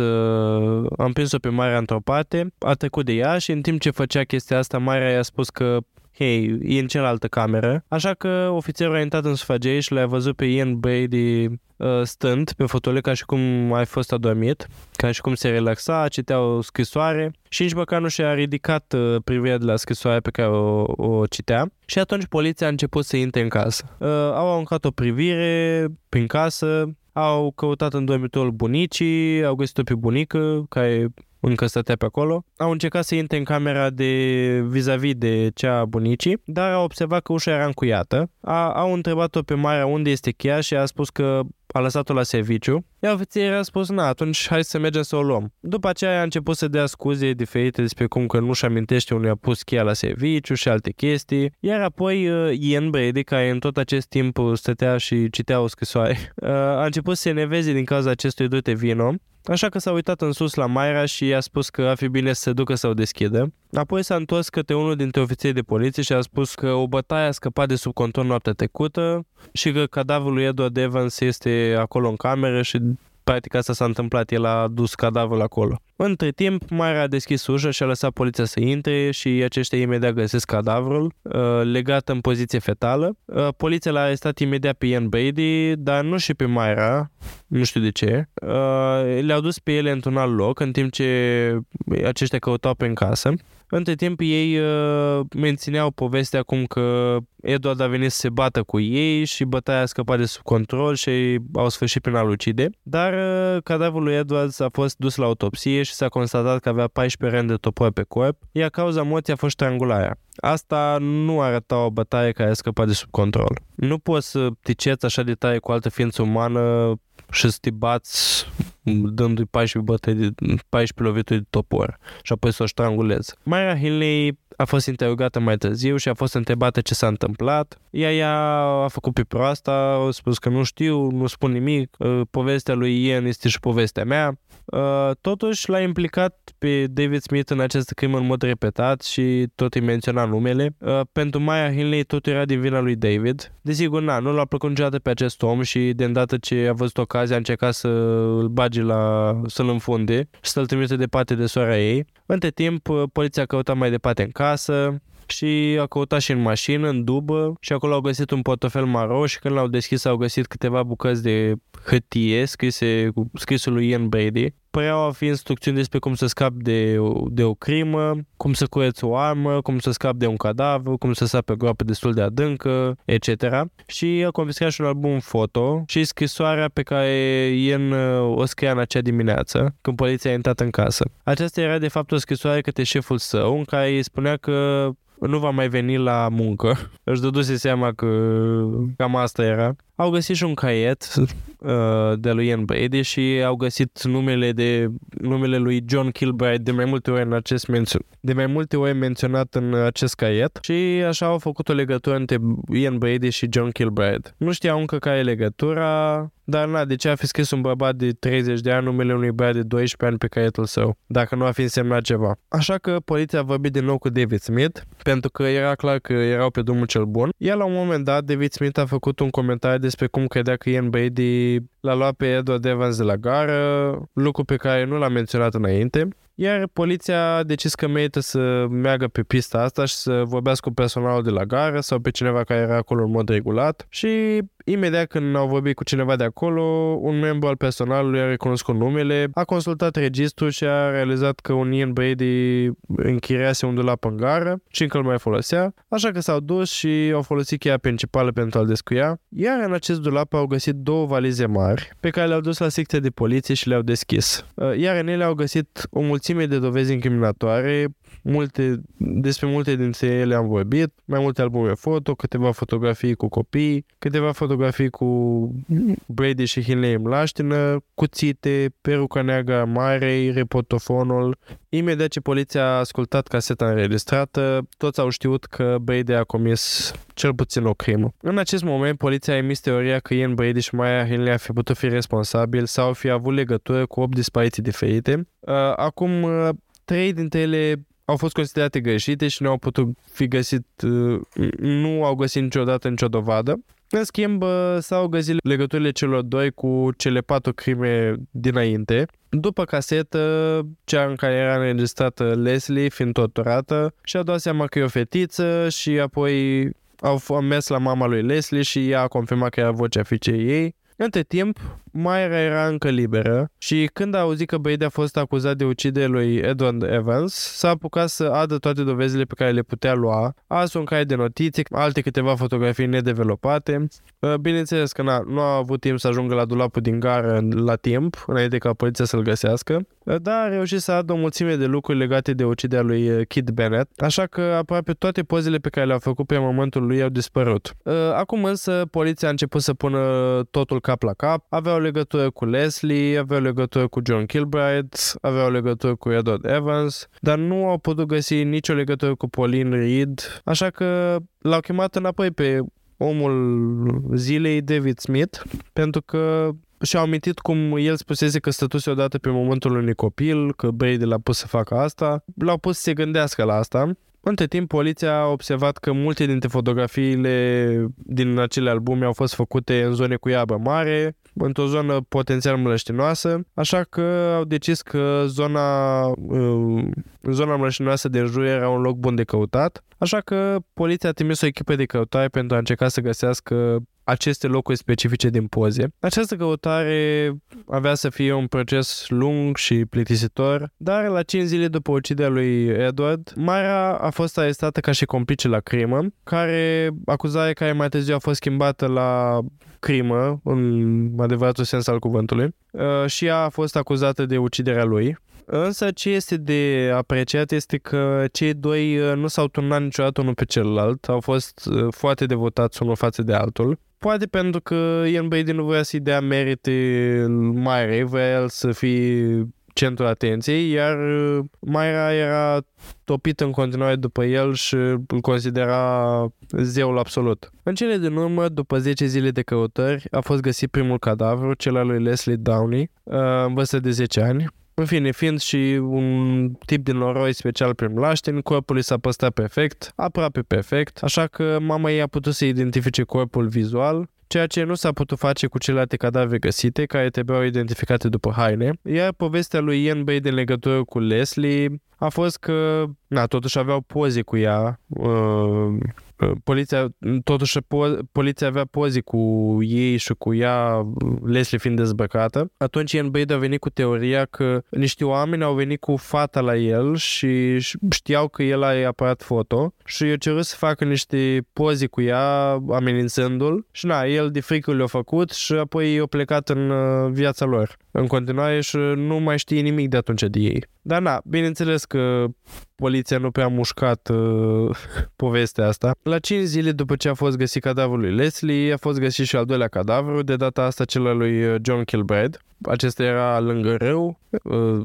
A: a împins-o pe Marea într-o parte, a trecut de ea și în timp ce făcea chestia asta, Marea i-a spus că hei, e în cealaltă cameră, așa că ofițerul a intrat în sufragerie și l-a văzut pe Ian Brady uh, stând pe fotole ca și cum ai fost adormit, ca și cum se relaxa, citea o scrisoare și nici măcar nu și-a ridicat uh, privirea de la scrisoarea pe care o, o citea. Și atunci poliția a început să intre în casă. Uh, au aruncat o privire prin casă, au căutat în dormitorul bunicii, au găsit-o pe bunică, care încă stătea pe acolo. Au încercat să intre în camera de vis-a-vis de cea a bunicii, dar au observat că ușa era încuiată. A, au întrebat-o pe Marea unde este cheia și a spus că a lăsat-o la serviciu, iar ofițerul a spus, na, atunci hai să mergem să o luăm. După aceea a început să dea scuze diferite despre cum că nu-și amintește unde a pus cheia la serviciu și alte chestii, iar apoi uh, Ian Brady, care în tot acest timp stătea și citea o scrisoare, uh, a început să se neveze din cauza acestui dute vino Așa că s-a uitat în sus la Mayra și i-a spus că ar fi bine să se ducă să o deschidă. Apoi s-a întors către unul dintre ofițerii de poliție și a spus că o bătaie a scăpat de sub control noaptea trecută și că cadavrul lui Edward Evans este acolo în cameră și practic asta s-a întâmplat, el a dus cadavrul acolo. Între timp, Mara a deschis ușa și a lăsat poliția să intre și aceștia imediat găsesc cadavrul uh, legat în poziție fetală. Uh, poliția l-a arestat imediat pe Ian Brady, dar nu și pe Myra, nu știu de ce. Uh, le-au dus pe ele într-un alt loc, în timp ce aceștia căutau pe în casă. Între timp ei uh, mențineau povestea cum că Edward a venit să se bată cu ei și bătaia a scăpat de sub control și au sfârșit prin a lucide. Dar uh, cadavrul lui Edwards a fost dus la autopsie și s-a constatat că avea 14 rând de topor pe corp, iar cauza morții a fost strangularea. Asta nu arăta o bătaie care a scăpat de sub control. Nu poți să te ceți așa de tare cu altă ființă umană și să te bați dându-i 14, bătăi de, 14 lovituri de topor și apoi să o strangulezi. Myra Hinley a fost interogată mai târziu și a fost întrebată ce s-a întâmplat. Ea, ea a făcut pe proasta, a spus că nu știu, nu spun nimic, uh, povestea lui Ian este și povestea mea. Uh, totuși l-a implicat pe David Smith în această crimă în mod repetat și tot îi menționa numele. Uh, pentru Maya Hinley tot era din vina lui David. Desigur, na, nu l-a plăcut niciodată pe acest om și de îndată ce a văzut ocazia a încercat să îl bage la, să-l înfunde și să-l trimite departe de sora ei. Între timp, poliția a căutat mai departe în casă, și a căutat și în mașină, în dubă și acolo au găsit un portofel maro și când l-au deschis au găsit câteva bucăți de hârtie scrise cu scrisul lui Ian Brady. Păreau a fi instrucțiuni despre cum să scap de, de o crimă, cum să cureți o armă, cum să scap de un cadavru, cum să sape o groapă destul de adâncă, etc. Și a confiscat și un album foto și scrisoarea pe care Ian uh, o scria în acea dimineață, când poliția a intrat în casă. Aceasta era de fapt o scrisoare către șeful său, în care îi spunea că nu va mai veni la muncă. Își dăduse seama că cam asta era. Au găsit și un caiet uh, de lui Ian Brady și au găsit numele de numele lui John Kilbride de mai multe ori în acest menț- de mai multe ori menționat în acest caiet și așa au făcut o legătură între Ian Brady și John Kilbride. Nu știau încă care e legătura, dar na, de ce a fi scris un bărbat de 30 de ani numele unui băiat de 12 ani pe caietul său, dacă nu a fi însemnat ceva. Așa că poliția a vorbit din nou cu David Smith, pentru că era clar că erau pe drumul cel bun. Iar la un moment dat, David Smith a făcut un comentariu despre cum credea că Ian Brady l-a luat pe Edward Evans de la gară, lucru pe care nu l-a menționat înainte. Iar poliția a decis că merită să meargă pe pista asta și să vorbească cu personalul de la gară sau pe cineva care era acolo în mod regulat și Imediat când au vorbit cu cineva de acolo, un membru al personalului a recunoscut numele, a consultat registrul și a realizat că un Ian Brady închiriase un dulap în gară și încă îl mai folosea, așa că s-au dus și au folosit cheia principală pentru a-l descuia, iar în acest dulap au găsit două valize mari pe care le-au dus la secția de poliție și le-au deschis. Iar în ele au găsit o mulțime de dovezi incriminatoare, multe, despre multe dintre ele am vorbit, mai multe albume foto, câteva fotografii cu copii, câteva fotografii cu Brady și Hinley în laștină, cuțite, peruca neagră a Marei, reportofonul. Imediat ce poliția a ascultat caseta înregistrată, toți au știut că Brady a comis cel puțin o crimă. În acest moment, poliția a emis teoria că Ian Brady și Maya Hinley ar fi putut fi responsabili sau fi avut legătură cu 8 dispariții diferite. Uh, acum, uh, trei dintre ele au fost considerate greșite și nu au putut fi găsit, uh, nu au găsit niciodată nicio dovadă. În schimb, uh, s-au găsit legăturile celor doi cu cele patru crime dinainte. După casetă, cea în care era înregistrată Leslie, fiind torturată, și-a dat seama că e o fetiță și apoi au mers la mama lui Leslie și ea a confirmat că era vocea fiicei ei. Între timp, Mayra era încă liberă și când a auzit că Brady a fost acuzat de ucidere lui Edward Evans, s-a apucat să adă toate dovezile pe care le putea lua, a un cai de notițe, alte câteva fotografii nedevelopate. Uh, bineînțeles că na, nu a avut timp să ajungă la dulapul din gară la timp, înainte ca poliția să-l găsească, uh, dar a reușit să adă o mulțime de lucruri legate de uciderea lui uh, Kid Bennett, așa că aproape toate pozele pe care le-a făcut pe momentul lui au dispărut. Acum însă poliția a început să pună totul cap la cap, aveau legătură cu Leslie, aveau legătură cu John Kilbride, aveau legătură cu Edward Evans, dar nu au putut găsi nicio legătură cu Pauline Reed, așa că l-au chemat înapoi pe omul zilei David Smith, pentru că și-au amintit cum el spusese că stătuse odată pe momentul unui copil, că Brady l-a pus să facă asta. L-au pus să se gândească la asta între timp, poliția a observat că multe dintre fotografiile din acele albume au fost făcute în zone cu iarbă mare, într-o zonă potențial mlăștinoasă, așa că au decis că zona, uh, zona mlăștinoasă de jur era un loc bun de căutat, așa că poliția a trimis o echipă de căutare pentru a încerca să găsească aceste locuri specifice din poze. Această căutare avea să fie un proces lung și plictisitor, dar la 5 zile după uciderea lui Edward, Mara a fost arestată ca și complice la crimă, care acuzare care mai târziu a fost schimbată la crimă, în adevăratul sens al cuvântului, uh, și ea a fost acuzată de uciderea lui. Însă ce este de apreciat este că cei doi uh, nu s-au turnat niciodată unul pe celălalt, au fost uh, foarte devotați unul față de altul. Poate pentru că Ian Brady nu vrea să-i dea merite mai vrea el să fie centrul atenției, iar Mayra era topit în continuare după el și îl considera zeul absolut. În cele din urmă, după 10 zile de căutări, a fost găsit primul cadavru, cel al lui Leslie Downey, în vârstă de 10 ani. În fine, fiind și un tip din noroi special prin mlașteni, corpul i s-a păstrat perfect, aproape perfect, așa că mama ei a putut să identifice corpul vizual ceea ce nu s-a putut face cu celelalte cadavre găsite, care trebuiau identificate după haine, iar povestea lui Ian Bay din legătură cu Leslie a fost că, na, totuși aveau poze cu ea, uh, poliția, totuși po- poliția avea poze cu ei și cu ea, Leslie fiind dezbrăcată. Atunci Ian Bade a venit cu teoria că niște oameni au venit cu fata la el și știau că el are aparat foto și i-a cerut să facă niște poze cu ea amenințându-l și na, el de frică le-a făcut și apoi i-a plecat în uh, viața lor în continuare și nu mai știe nimic de atunci de ei. Dar na, bineînțeles că poliția nu prea a mușcat uh, povestea asta. La 5 zile după ce a fost găsit cadavrul lui Leslie, a fost găsit și al doilea cadavru, de data asta cel al lui uh, John Kilbride. Acesta era lângă râu, uh,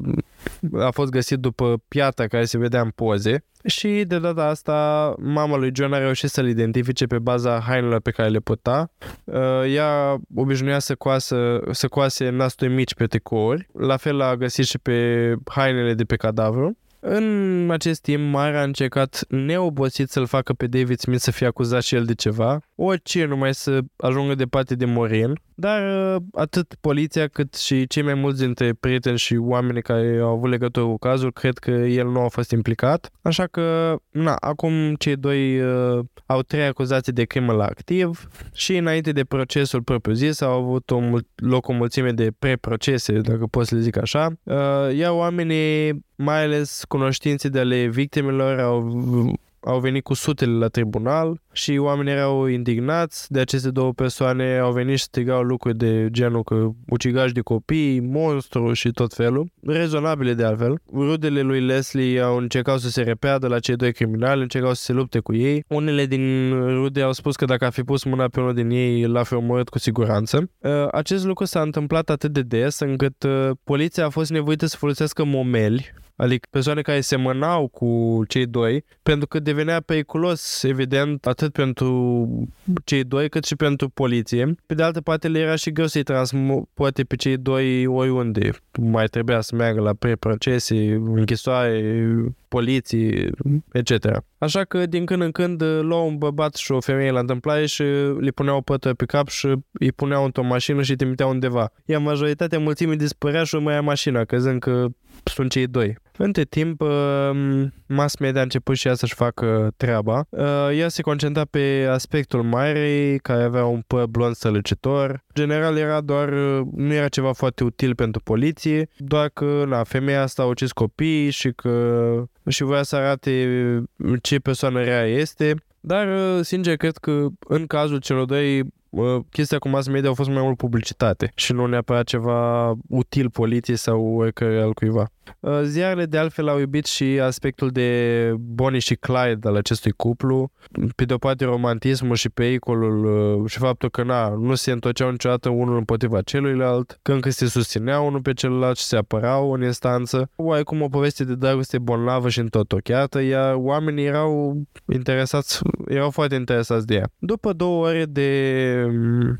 A: a fost găsit după piatra care se vedea în poze și de data asta mama lui John a reușit să-l identifice pe baza hainelor pe care le putea. Uh, ea obișnuia să coasă, să coase nasturi mici pe tricouri, la fel a găsit și pe hainele de pe cadavru. În acest timp, Mara a încercat neobosit să-l facă pe David Smith să fie acuzat și el de ceva, orice numai să ajungă departe de Morin, dar uh, atât poliția cât și cei mai mulți dintre prieteni și oameni care au avut legătură cu cazul cred că el nu a fost implicat, așa că, na, acum cei doi uh, au trei acuzații de crimă la activ și înainte de procesul propriu-zis au avut o mul- loc o mulțime de preprocese, dacă pot să le zic așa, uh, iar oamenii mai ales cunoștințe de ale victimelor au au venit cu sutele la tribunal și oamenii erau indignați de aceste două persoane, au venit și strigau lucruri de genul că ucigași de copii, monstru și tot felul, rezonabile de altfel. Rudele lui Leslie au încercat să se repeadă la cei doi criminali, încercau să se lupte cu ei. Unele din rude au spus că dacă ar fi pus mâna pe unul din ei, l-ar fi omorât cu siguranță. Uh, acest lucru s-a întâmplat atât de des încât uh, poliția a fost nevoită să folosească momeli adică persoane care semănau cu cei doi, pentru că devenea periculos, evident, atât pentru cei doi, cât și pentru poliție. Pe de altă parte, le era și greu să-i transporte pe cei doi oriunde. Mai trebuia să meargă la preprocese, închisoare, poliții, etc. Așa că din când în când luau un bărbat și o femeie la întâmplare și le puneau o pătă pe cap și îi puneau într-o mașină și îi trimiteau undeva. Iar majoritatea mulțimii dispărea și urmăia mașina, crezând că sunt cei doi. Între timp, um, mass media a început și ea să-și facă treaba. Uh, ea se concentra pe aspectul Mairei, care avea un păr blond sălăcitor. General era doar, uh, nu era ceva foarte util pentru poliție, doar că na, femeia asta a ucis copii și că și voia să arate ce persoană rea este. Dar, uh, sincer, cred că în cazul celor doi chestia cu mass media a fost mai mult publicitate și nu neapărat ceva util poliției sau oricare al cuiva. Uh, ziarele de altfel au iubit și aspectul de Bonnie și Clyde al acestui cuplu. Pe de o parte romantismul și pericolul uh, și faptul că na, nu se întorceau niciodată unul împotriva celuilalt, că încă se susțineau unul pe celălalt și se apărau în instanță. Oarecum o poveste de dragoste bonlavă și întotocheată, iar oamenii erau interesați, erau foarte interesați de ea. După două ore de mm,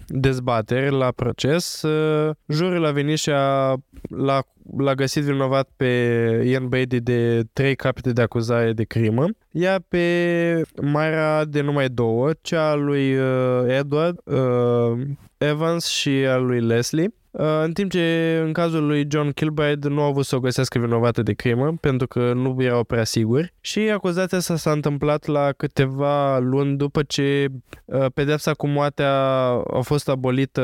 A: dezbateri la proces, uh, jurul a venit și a, l-a l-a găsit vinovat pe Ian Brady de trei capete de acuzare de crimă, iar pe Myra de numai două, cea a lui uh, Edward uh, Evans și a lui Leslie. Uh, în timp ce în cazul lui John Kilbride nu au avut să o găsească vinovată de crimă pentru că nu erau prea siguri și acuzația asta s-a întâmplat la câteva luni după ce uh, pedepsa cu moartea a fost abolită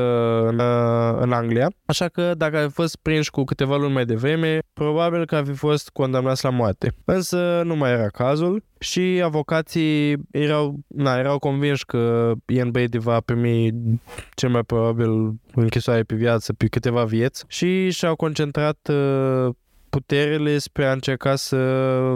A: în, uh, în Anglia. Așa că dacă ai fost prins cu câteva luni mai devreme, probabil că ar fi fost condamnat la moarte. Însă nu mai era cazul și avocații erau, na, erau convinși că Ian Brady va primi cel mai probabil închisoare pe viață, pe câteva vieți și și-au concentrat uh, puterile spre a încerca să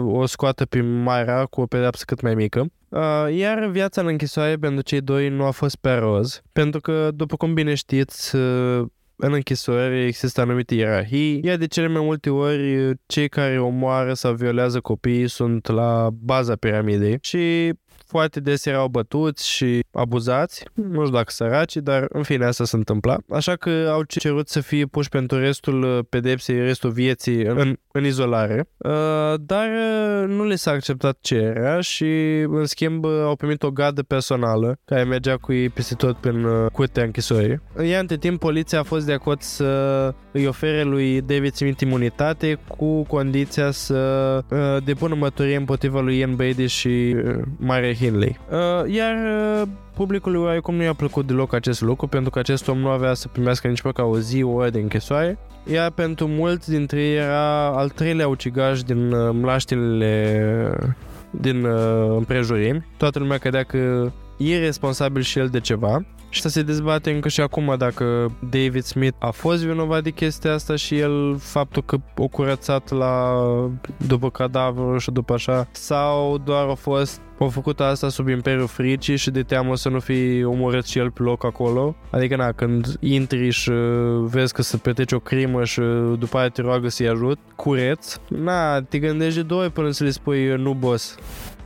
A: o scoată pe Myra cu o pedeapsă cât mai mică. Uh, iar viața în închisoare pentru cei doi nu a fost pe roz, pentru că, după cum bine știți, uh, în închisori există anumite ierarhii, iar de cele mai multe ori cei care omoară sau violează copiii sunt la baza piramidei. Și foarte des erau bătuți și abuzați, nu știu dacă săraci, dar în fine asta se întâmpla. Așa că au cerut să fie puși pentru restul pedepsei, restul vieții în, în izolare, uh, dar uh, nu le s-a acceptat cererea și în schimb au primit o gadă personală care mergea cu ei peste tot prin uh, curtea închisorii. Iar între timp poliția a fost de acord să îi ofere lui David Smith imunitate cu condiția să depună mătorie împotriva lui Ian Brady și Mare Hindley. Iar publicului oarecum nu i-a plăcut deloc acest lucru pentru că acest om nu avea să primească nici măcar o zi, o oră de închisoare iar pentru mulți dintre ei era al treilea ucigaș din uh, mlaștinile din uh, împrejurimi. Toată lumea credea că e responsabil și el de ceva și să se dezbate încă și acum dacă David Smith a fost vinovat de chestia asta și el faptul că o curățat la după cadavrul și după așa sau doar a fost au făcut asta sub Imperiul Fricii și de teamă să nu fi omorât și el pe loc acolo. Adică, na, când intri și vezi că se petrece o crimă și după aia te roagă să-i ajut, cureț, na, te gândești de două până să le spui nu boss.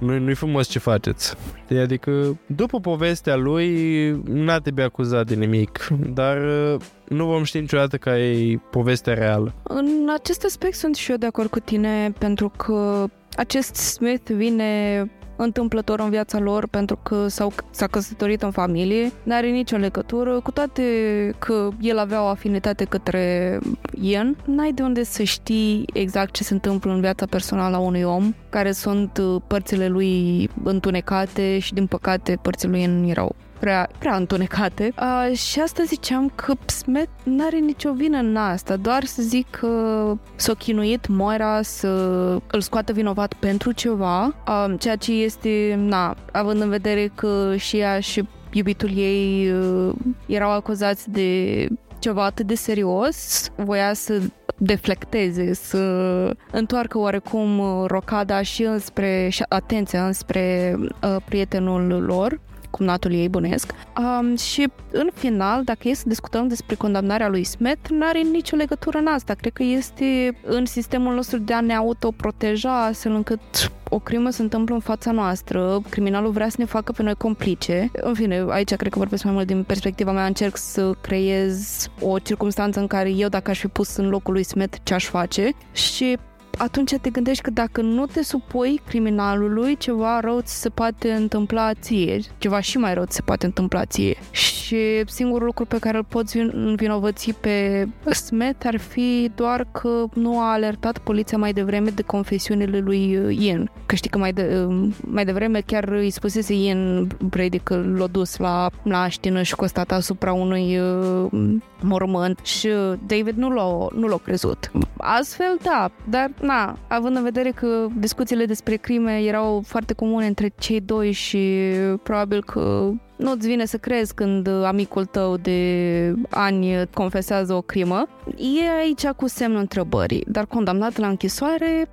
A: Nu, nu-i frumos ce faceți. Adică, după povestea lui, n-a trebuit acuzat de nimic, dar nu vom ști niciodată că e povestea reală.
C: În acest aspect sunt și eu de acord cu tine, pentru că acest Smith vine întâmplător în viața lor pentru că s-au, s-a căsătorit în familie, nu are nicio legătură, cu toate că el avea o afinitate către Ian, n-ai de unde să știi exact ce se întâmplă în viața personală a unui om, care sunt uh, părțile lui întunecate și din păcate părțile lui Ian erau prea, prea întunecate. Uh, și asta ziceam că Smet n-are nicio vină în asta, doar să zic că s-a chinuit Moira să îl scoată vinovat pentru ceva, uh, ceea ce este, na, având în vedere că și ea și iubitul ei uh, erau acuzați de ceva atât de serios, voia să deflecteze, să întoarcă oarecum rocada și înspre, și atenția înspre uh, prietenul lor cumnatul ei bănesc. Um, și în final, dacă e să discutăm despre condamnarea lui Smith, nu are nicio legătură în asta. Cred că este în sistemul nostru de a ne autoproteja, astfel încât o crimă se întâmplă în fața noastră, criminalul vrea să ne facă pe noi complice. În fine, aici cred că vorbesc mai mult din perspectiva mea, încerc să creez o circunstanță în care eu, dacă aș fi pus în locul lui Smith, ce aș face și atunci te gândești că dacă nu te supui criminalului, ceva rău ți se poate întâmpla ție, ceva și mai rău ți se poate întâmpla ție. Și singurul lucru pe care îl poți învinovăți pe Smith ar fi doar că nu a alertat poliția mai devreme de confesiunile lui Ian. Că știi că mai, de, mai devreme chiar îi spusese Ian Brady că l-a dus la naștină și constat asupra unui uh, mormânt și David nu l-a, nu l-a crezut. Astfel, da, dar na, având în vedere că discuțiile despre crime erau foarte comune între cei doi și probabil că nu-ți vine să crezi când amicul tău de ani confesează o crimă, e aici cu semnul întrebării, dar condamnat la închisoare,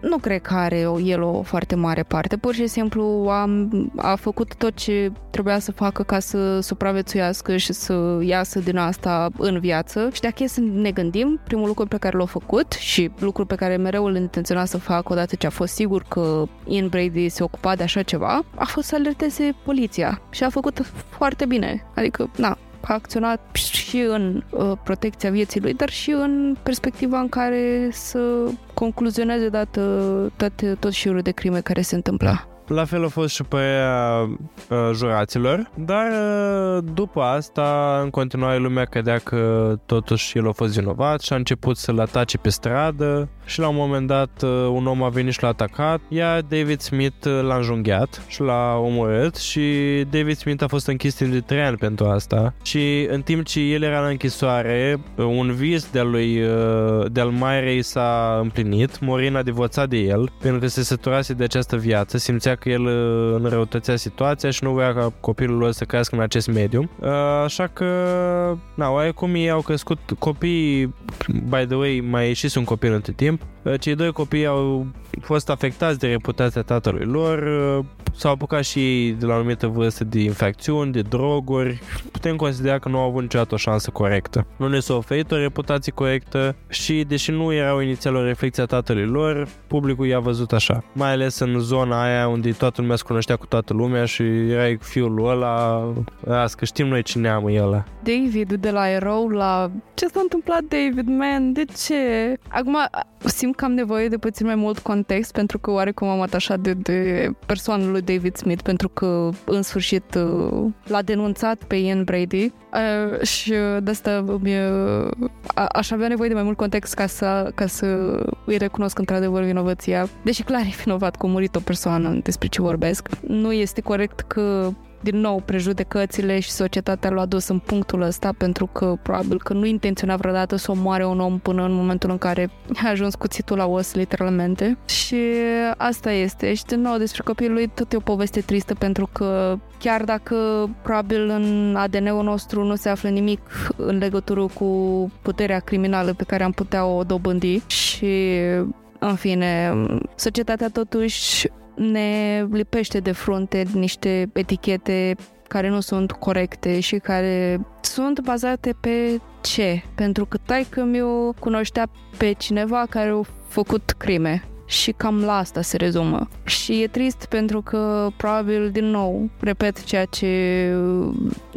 C: nu cred că are el o foarte mare parte. Pur și simplu am, a făcut tot ce trebuia să facă ca să supraviețuiască și să iasă din asta în viață. Și dacă e să ne gândim, primul lucru pe care l-a făcut și lucru pe care mereu îl intenționa să facă odată ce a fost sigur că Ian Brady se ocupa de așa ceva, a fost să alerteze poliția. Și a făcut foarte bine. Adică, na, a acționat și în uh, protecția vieții lui, dar și în perspectiva în care să concluzioneze dată, toate, tot șirul de crime care se întâmpla.
A: La fel a fost și părerea uh, juraților, dar uh, după asta, în continuare, lumea credea că totuși el a fost vinovat și a început să-l atace pe stradă și la un moment dat uh, un om a venit și l-a atacat, iar David Smith uh, l-a înjunghiat și l-a omorât și David Smith a fost închis timp de 3 ani pentru asta. Și în timp ce el era la închisoare, uh, un vis de-al lui uh, de-al Mairei s-a împlinit, Morin a divorțat de el pentru că se săturase de această viață, simțea că el uh, înrăutățea situația și nu voia ca copilul lor să crească în acest mediu. Uh, așa că, na, oarecum ei au crescut copiii, by the way, mai ieșit un copil între timp, uh, cei doi copii au fost afectați de reputația tatălui lor, s-au apucat și ei de la o anumită vârstă de infecțiuni, de droguri. Putem considera că nu au avut niciodată o șansă corectă. Nu ne s-a oferit o reputație corectă și, deși nu erau inițial o reflecție a tatălui lor, publicul i-a văzut așa. Mai ales în zona aia unde toată lumea se cunoștea cu toată lumea și erai fiul ăla, las că știm noi cine am ăla.
C: David de la erou la... Ce s-a întâmplat, David, man? De ce? Acum simt că am nevoie de puțin mai mult context pentru că oarecum am atașat de, de persoana lui David Smith pentru că în sfârșit uh, l-a denunțat pe Ian Brady uh, și de asta uh, aș avea nevoie de mai mult context ca să, ca să îi recunosc într-adevăr vinovăția. Deși clar e vinovat că a murit o persoană despre ce vorbesc. Nu este corect că din nou, prejudecățile și societatea l-a dus în punctul ăsta pentru că probabil că nu intenționa vreodată să omoare un om până în momentul în care a ajuns cuțitul la os, literalmente. Și asta este. Și din nou, despre copilul lui tot e o poveste tristă pentru că chiar dacă probabil în ADN-ul nostru nu se află nimic în legătură cu puterea criminală pe care am putea o dobândi și în fine, societatea totuși ne lipește de frunte niște etichete care nu sunt corecte și care sunt bazate pe ce? Pentru că taică mi cunoștea pe cineva care a făcut crime și cam la asta se rezumă. Și e trist pentru că probabil, din nou, repet ceea ce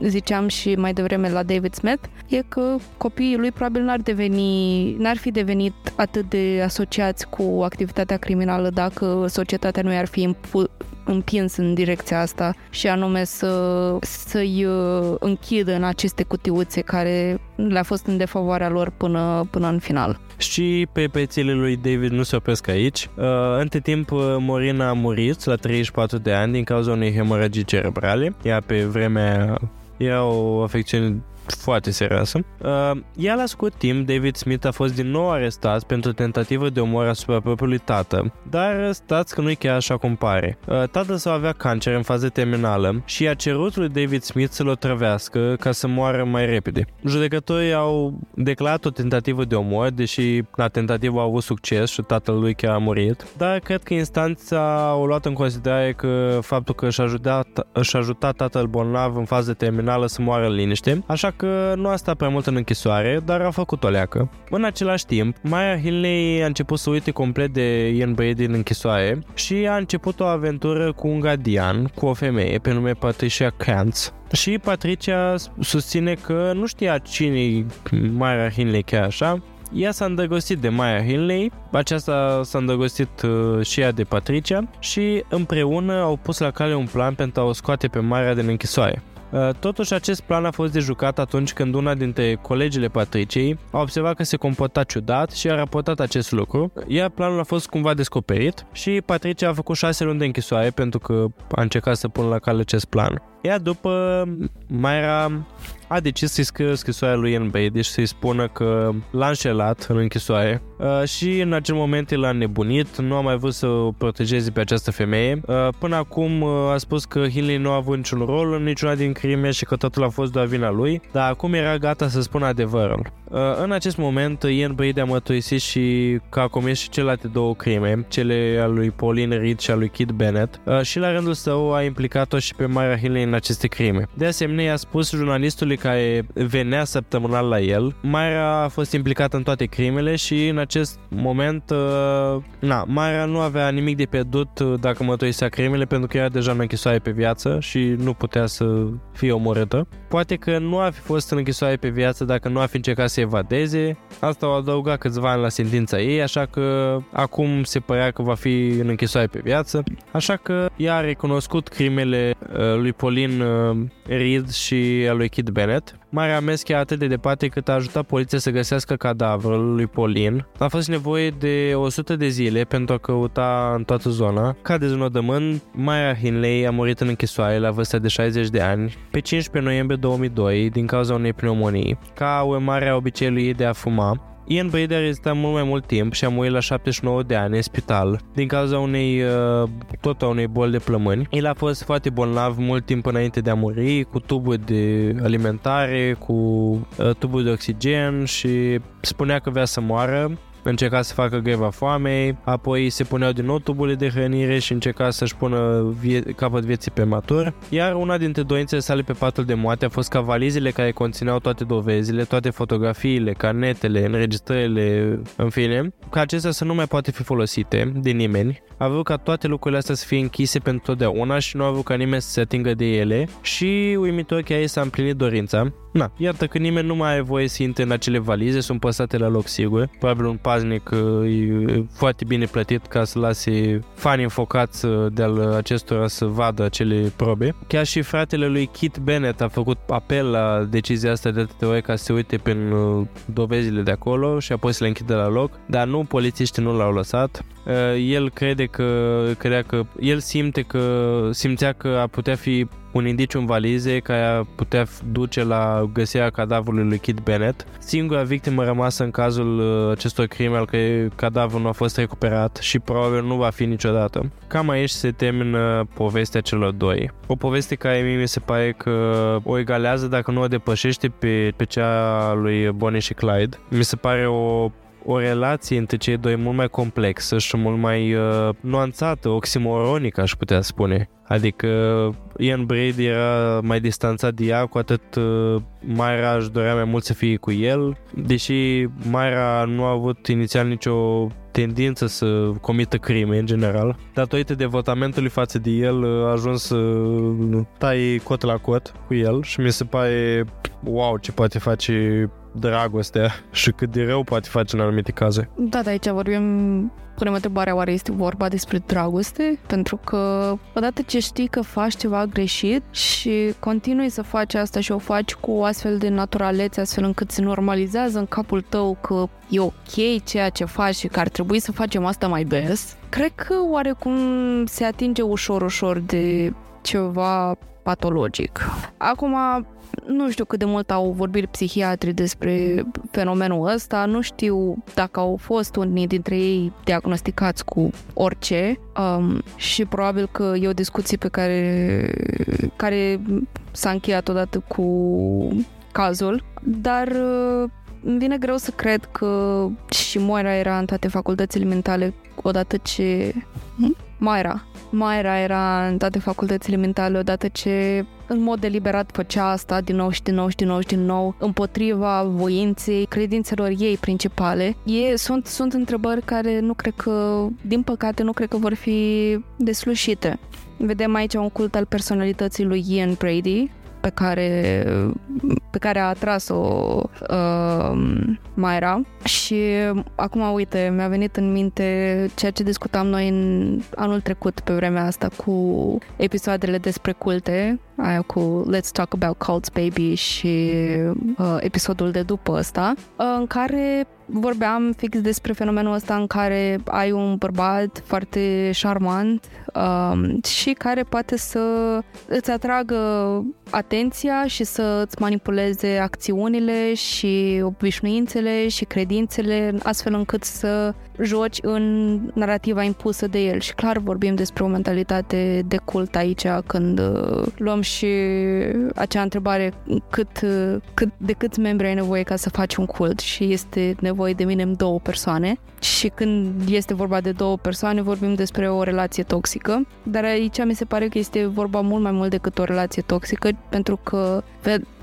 C: ziceam și mai devreme la David Smith, e că copiii lui probabil n-ar deveni, n-ar fi devenit atât de asociați cu activitatea criminală dacă societatea nu i-ar fi impu- împins în direcția asta și anume să, să-i uh, închidă în aceste cutiuțe care le-a fost în defavoarea lor până, până în final.
A: Și pe pețile lui David nu se opresc aici. Uh, între timp, uh, Morina a murit la 34 de ani din cauza unei hemoragii cerebrale. Ea pe vremea era o afecțiune foarte serioasă. Uh, ea la scurt timp, David Smith a fost din nou arestat pentru tentativă de omor asupra propriului tată, dar stați că nu-i chiar așa cum pare. Uh, tatăl său avea cancer în fază terminală și a cerut lui David Smith să-l otrăvească ca să moară mai repede. Judecătorii au declarat o tentativă de omor, deși la tentativă a avut succes și tatăl lui chiar a murit, dar cred că instanța a luat în considerare că faptul că își ajuta, își ajuta tatăl bolnav în fază terminală să moară în liniște, așa că nu a stat prea mult în închisoare, dar a făcut o leacă. În același timp, Maya Hinley a început să uite complet de Ian Brady în închisoare și a început o aventură cu un gardian, cu o femeie pe nume Patricia Krantz, și Patricia susține că nu știa cine e Maya Hinley chiar așa, ea s-a îndrăgostit de Maya Hinley, aceasta s-a îndrăgostit uh, și ea de Patricia și împreună au pus la cale un plan pentru a o scoate pe Maya din închisoare. Uh, totuși, acest plan a fost de jucat atunci când una dintre colegile Patriciei a observat că se comporta ciudat și a raportat acest lucru, iar planul a fost cumva descoperit și Patricia a făcut șase luni de închisoare pentru că a încercat să pună la cale acest plan. Ea după Mayra a decis să-i scrie scrisoarea lui Ian Brady și să-i spună că l-a înșelat în închisoare uh, și în acel moment el a nebunit, nu a mai vrut să o protejeze pe această femeie. Uh, până acum uh, a spus că Hinley nu a avut niciun rol în niciuna din crime și că totul a fost doar vina lui, dar acum era gata să spună adevărul. Uh, în acest moment, Ian Brady a mărturisit și că a comis și celelalte două crime, cele al lui Pauline Reed și al lui Kid Bennett, uh, și la rândul său a implicat-o și pe Myra Hilley în aceste crime. De asemenea, i-a spus jurnalistului care venea săptămânal la el, Myra a fost implicată în toate crimele și în acest moment, uh, na, Myra nu avea nimic de pierdut dacă mărturisea crimele pentru că era deja în închisoare pe viață și nu putea să fie omorâtă. Poate că nu ar fi fost în închisoare pe viață dacă nu ar fi încercat să evadeze. Asta o adăuga câțiva ani la sentința ei, așa că acum se părea că va fi în închisoare pe viață. Așa că ea a recunoscut crimele uh, lui Pauline uh, Reed și a lui Kid Bennett. Marea Meschi a atât de departe cât a ajutat poliția să găsească cadavrul lui Pauline. A fost nevoie de 100 de zile pentru a căuta în toată zona. Ca deznodământ, Maya Hinley a murit în închisoare la vârsta de 60 de ani pe 15 noiembrie 2002 din cauza unei pneumonii, ca urmare a obiceiului ei de a fuma. Ian Brady a rezistat mult mai mult timp și a murit la 79 de ani în spital din cauza unei, uh, tot a unei boli de plămâni. El a fost foarte bolnav mult timp înainte de a muri, cu tuburi de alimentare, cu uh, tuburi de oxigen și spunea că vrea să moară încerca să facă greva foamei, apoi se puneau din nou tuburile de hrănire și încerca să-și pună vie- capăt vieții prematur. Iar una dintre dorințele sale pe patul de moarte a fost ca valizele care conțineau toate dovezile, toate fotografiile, carnetele, înregistrările, în fine, ca acestea să nu mai poate fi folosite de nimeni. A vrut ca toate lucrurile astea să fie închise pentru totdeauna și nu a vrut ca nimeni să se atingă de ele și uimitor că ei s-a împlinit dorința. Na, iată că nimeni nu mai are voie să intre în acele valize, sunt păsate la loc sigur. Probabil un paznic uh, e foarte bine plătit ca să lase fani înfocați uh, de-al acestora să vadă acele probe. Chiar și fratele lui Kit Bennett a făcut apel la decizia asta de atâtea ori ca să se uite prin uh, dovezile de acolo și apoi să le închidă la loc, dar nu, polițiștii nu l-au lăsat. El crede că, credea că, el simte că, simțea că ar putea fi un indiciu în valize care ar putea duce la găsirea cadavrului lui Kit Bennett. Singura victimă rămasă în cazul uh, acestor crime al cărei cadavrul nu a fost recuperat și probabil nu va fi niciodată. Cam aici se termină povestea celor doi. O poveste care mie mi se pare că o egalează dacă nu o depășește pe, pe cea lui Bonnie și Clyde. Mi se pare o o relație între cei doi mult mai complexă și mult mai uh, nuanțată, oximoronică, aș putea spune. Adică Ian Brady era mai distanțat de ea, cu atât uh, Myra își dorea mai mult să fie cu el, deși Myra nu a avut inițial nicio tendință să comită crime în general. Datorită devotamentului față de el a ajuns să tai cot la cot cu el și mi se pare wow ce poate face dragostea și cât de rău poate face în anumite caze.
C: Da, de aici vorbim punem întrebarea oare este vorba despre dragoste? Pentru că odată ce știi că faci ceva greșit și continui să faci asta și o faci cu o astfel de naturalețe, astfel încât se normalizează în capul tău că e ok ceea ce faci și că ar trebui să facem asta mai des, cred că oarecum se atinge ușor, ușor de ceva patologic. Acum, nu știu cât de mult au vorbit psihiatrii despre fenomenul ăsta, nu știu dacă au fost unii dintre ei diagnosticați cu orice um, și probabil că e o discuție pe care, care s-a încheiat odată cu cazul, dar uh, îmi vine greu să cred că și Moira era în toate facultățile mentale odată ce... Moira. Moira era în toate facultățile mentale odată ce în mod deliberat făcea asta din nou și din nou și din nou și din nou împotriva voinței, credințelor ei principale. E, sunt, sunt întrebări care nu cred că, din păcate, nu cred că vor fi deslușite. Vedem aici un cult al personalității lui Ian Brady, pe care, pe care a atras-o uh, Mayra. Și acum uite, mi-a venit în minte ceea ce discutam noi în anul trecut pe vremea asta cu episoadele despre culte, aia cu Let's Talk About Cults Baby și uh, episodul de după ăsta, uh, în care vorbeam fix despre fenomenul ăsta în care ai un bărbat foarte șarmant um, și care poate să îți atragă atenția și să îți manipuleze acțiunile și obișnuințele și credințele astfel încât să joci în narrativa impusă de el. Și clar vorbim despre o mentalitate de cult aici când uh, luăm și acea întrebare cât, uh, cât, de câți membri ai nevoie ca să faci un cult? Și este nevoie de minim două persoane. Și când este vorba de două persoane vorbim despre o relație toxică, dar aici mi se pare că este vorba mult mai mult decât o relație toxică pentru că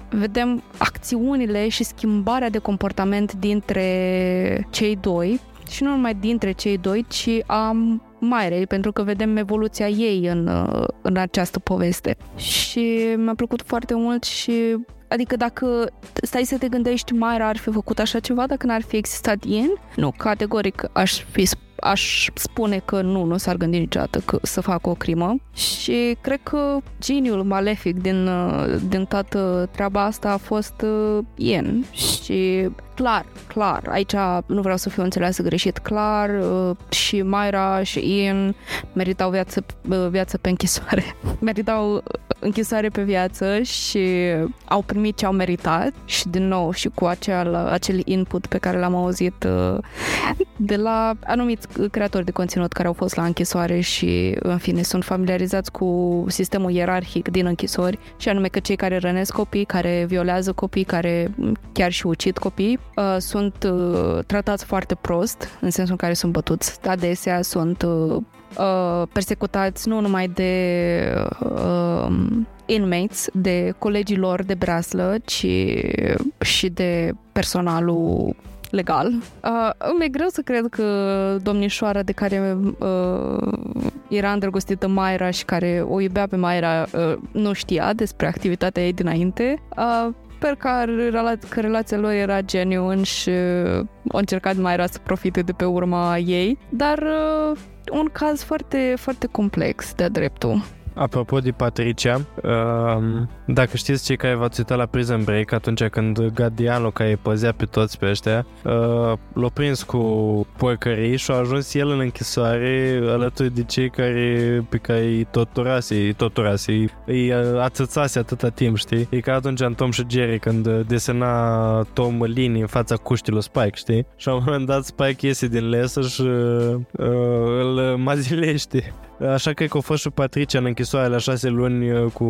C: vedem acțiunile și schimbarea de comportament dintre cei doi și nu numai dintre cei doi, ci a Mairei, pentru că vedem evoluția ei în, în această poveste. Și mi-a plăcut foarte mult și Adică dacă stai să te gândești, Mayra ar fi făcut așa ceva dacă n-ar fi existat Ian? Nu, categoric aș fi aș spune că nu, nu s-ar gândi niciodată că să facă o crimă și cred că geniul malefic din, din toată treaba asta a fost uh, Ian și clar, clar, aici nu vreau să fiu înțeleasă greșit, clar uh, și Myra și Ian meritau viață, uh, viață pe închisoare. meritau închisoare pe viață și au primit ce au meritat. Și din nou și cu acel, acel input pe care l-am auzit de la anumiți creatori de conținut care au fost la închisoare și, în fine, sunt familiarizați cu sistemul ierarhic din închisori și anume că cei care rănesc copii, care violează copii, care chiar și ucid copii, uh, sunt uh, tratați foarte prost, în sensul în care sunt bătuți. Adesea sunt uh, persecutați nu numai de inmates, de colegii lor de braslă, ci și de personalul legal. Uh, îmi e greu să cred că domnișoara de care uh, era îndrăgostită Mayra și care o iubea pe Mayra uh, nu știa despre activitatea ei dinainte. Uh, sper că, rela- că relația lor era genuine și uh, a încercat Mayra să profite de pe urma ei, dar uh, un caz foarte, foarte complex de dreptul.
A: Apropo de Patricia, uh, dacă știți cei care v-ați uitat la Prison Break, atunci când Gadiano, care îi păzea pe toți pe ăștia, uh, l-a prins cu porcării și a ajuns el în închisoare alături de cei care, pe care îi torturase, îi torturase, îi, îi ațățase atâta timp, știi? E ca atunci în Tom și Jerry când desena Tom linii în fața cuștilor Spike, știi? Și la un moment dat Spike iese din lesă și uh, îl mazilește. Așa că că a fost și Patricia în închisoare la șase luni uh, cu...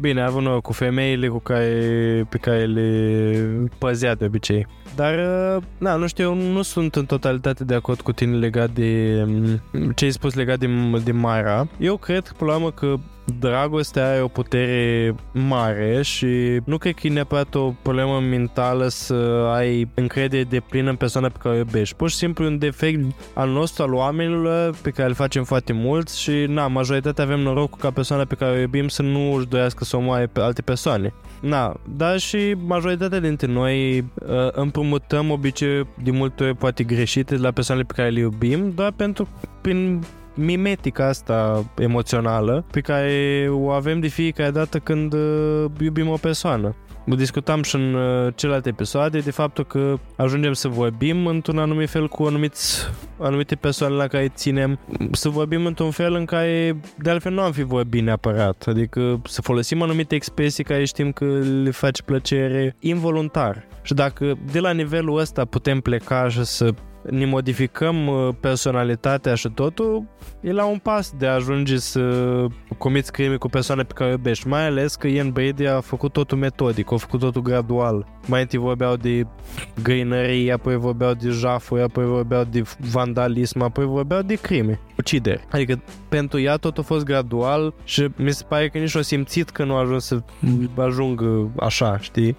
A: Bine, a avut cu femeile cu care, pe care le păzea de obicei. Dar, uh, na, nu știu, eu nu sunt în totalitate de acord cu tine legat de mm, ce ai spus legat de, de Mara. Eu cred, până la urmă, că dragostea are o putere mare și nu cred că e neapărat o problemă mentală să ai încredere de plină în persoana pe care o iubești. Pur și simplu un defect al nostru, al oamenilor, pe care îl facem foarte mulți și, na, majoritatea avem norocul ca persoana pe care o iubim să nu își dorească să omoare pe alte persoane. Na, dar și majoritatea dintre noi uh, împrumutăm obicei de multe ori poate greșite la persoanele pe care le iubim, doar pentru prin mimetica asta emoțională pe care o avem de fiecare dată când uh, iubim o persoană. Discutam și în uh, celelalte episoade de faptul că ajungem să vorbim într-un anumit fel cu anumiți, anumite persoane la care ținem, să vorbim într-un fel în care de altfel nu am fi vorbit neapărat, adică să folosim anumite expresii care știm că le face plăcere involuntar. Și dacă de la nivelul ăsta putem pleca și să ne modificăm uh, personalitatea și totul, e la un pas de a ajunge să comiți crime cu persoane pe care o iubești, mai ales că Ian Brady a făcut totul metodic, a făcut totul gradual. Mai întâi vorbeau de găinărie, apoi vorbeau de jafuri, apoi vorbeau de vandalism, apoi vorbeau de crime, ucideri. Adică pentru ea tot a fost gradual și mi se pare că nici o simțit că nu a ajuns să ajungă așa, știi?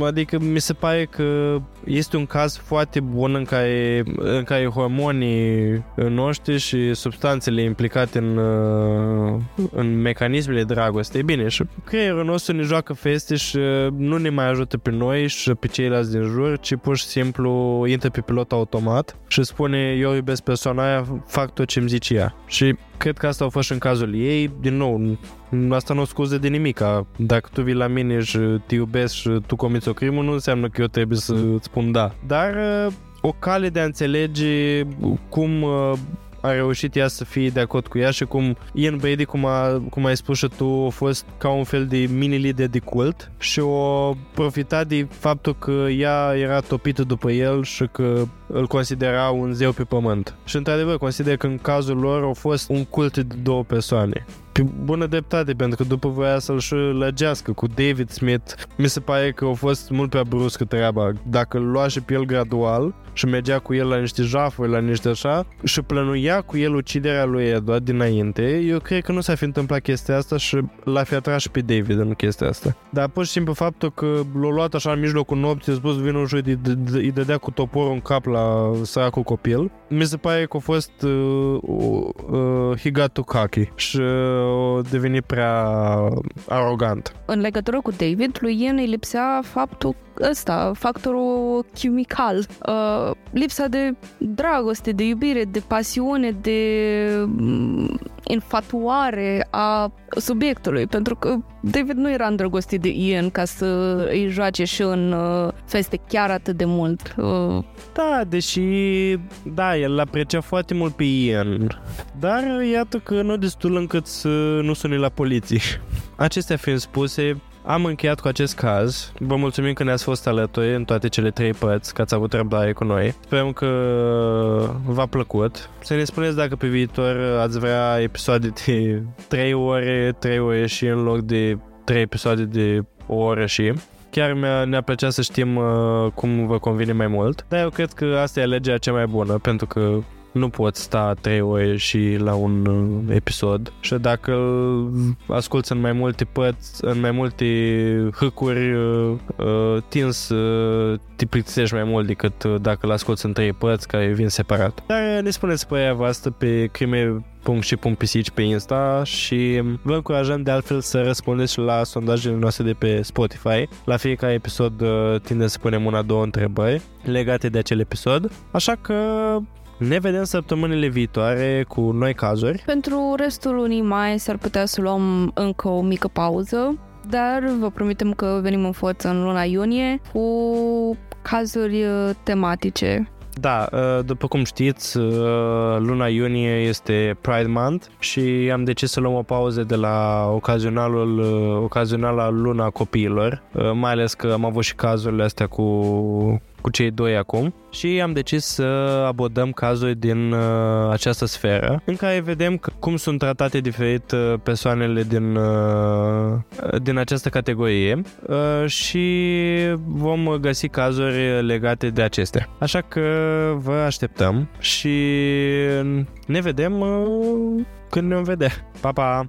A: Adică mi se pare că este un caz foarte bun în care, în care hormonii noștri și substanțele implicate în, în mecanismele dragostei, bine, și creierul nostru ne joacă feste și nu ne mai ajută pe noi și pe ceilalți din jur, ci pur și simplu intră pe pilot automat și spune eu iubesc persoana aia, fac tot ce îmi zice ea. Și cred că asta a fost și în cazul ei. Din nou, asta nu o scuză de nimic. Dacă tu vii la mine și te iubesc și tu comiți o crimă, nu înseamnă că eu trebuie să îți spun da. Dar o cale de a înțelege cum a reușit ea să fie de acord cu ea și cum Ian Brady, cum, a, cum ai spus și tu, a fost ca un fel de mini-lider de cult și o profitat de faptul că ea era topită după el și că îl considera un zeu pe pământ. Și într-adevăr consider că în cazul lor au fost un cult de două persoane pe bună dreptate, pentru că după voia să-l și lăgească cu David Smith. Mi se pare că a fost mult prea bruscă treaba. Dacă îl lua și pe el gradual și mergea cu el la niște jafuri, la niște așa, și plănuia cu el uciderea lui Edward dinainte, eu cred că nu s-a fi întâmplat chestia asta și l-a fi atras și pe David în chestia asta. Dar pur și simplu faptul că l-a luat așa în mijlocul nopții, a spus vinul și îi dădea cu toporul în cap la săracul copil, mi se pare că a fost uh, uh, he got to cocky și uh, devenit prea arogant.
C: În legătură cu David, lui Ian îi lipsea faptul ăsta, factorul chimical, uh, lipsa de dragoste, de iubire, de pasiune, de mm, infatuare a subiectului, pentru că David nu era îndrăgostit de Ian ca să îi joace și în uh, feste chiar atât de mult. Uh.
A: Da, deși, da, el l-aprecia foarte mult pe Ian, dar iată că nu destul încât să nu suni la poliție. Acestea fiind spuse, am încheiat cu acest caz. Vă mulțumim că ne-ați fost alături în toate cele trei părți, că ați avut răbdare cu noi. Sperăm că v-a plăcut. Să ne spuneți dacă pe viitor ați vrea episoade de 3 ore, 3 ore și în loc de 3 episoade de o oră și chiar mi-a, ne-a plăcea să știm uh, cum vă convine mai mult. Dar eu cred că asta e alegerea cea mai bună, pentru că nu poți sta trei ore și la un uh, episod și dacă îl asculti în mai multe părți, în mai multe hâcuri, uh, uh, tins să te plictisești mai mult decât dacă îl asculti în trei părți care vin separat. Dar ne spuneți părerea voastră pe crime punct și punct pisici pe Insta și vă încurajăm de altfel să răspundeți la sondajele noastre de pe Spotify. La fiecare episod tindem să punem una, două întrebări legate de acel episod. Așa că ne vedem săptămânile viitoare cu noi cazuri.
C: Pentru restul lunii mai s-ar putea să luăm încă o mică pauză, dar vă promitem că venim în forță în luna iunie cu cazuri uh, tematice
A: da, uh, după cum știți, uh, luna iunie este Pride Month și am decis să luăm o pauză de la ocazionalul, ocazionala luna copiilor, mai ales că am avut și cazurile astea cu cu cei doi acum și am decis să abordăm cazuri din uh, această sferă în care vedem că, cum sunt tratate diferit uh, persoanele din, uh, din această categorie uh, și vom găsi cazuri legate de acestea. Așa că vă așteptăm și ne vedem uh, când ne vom vedea. Pa, pa!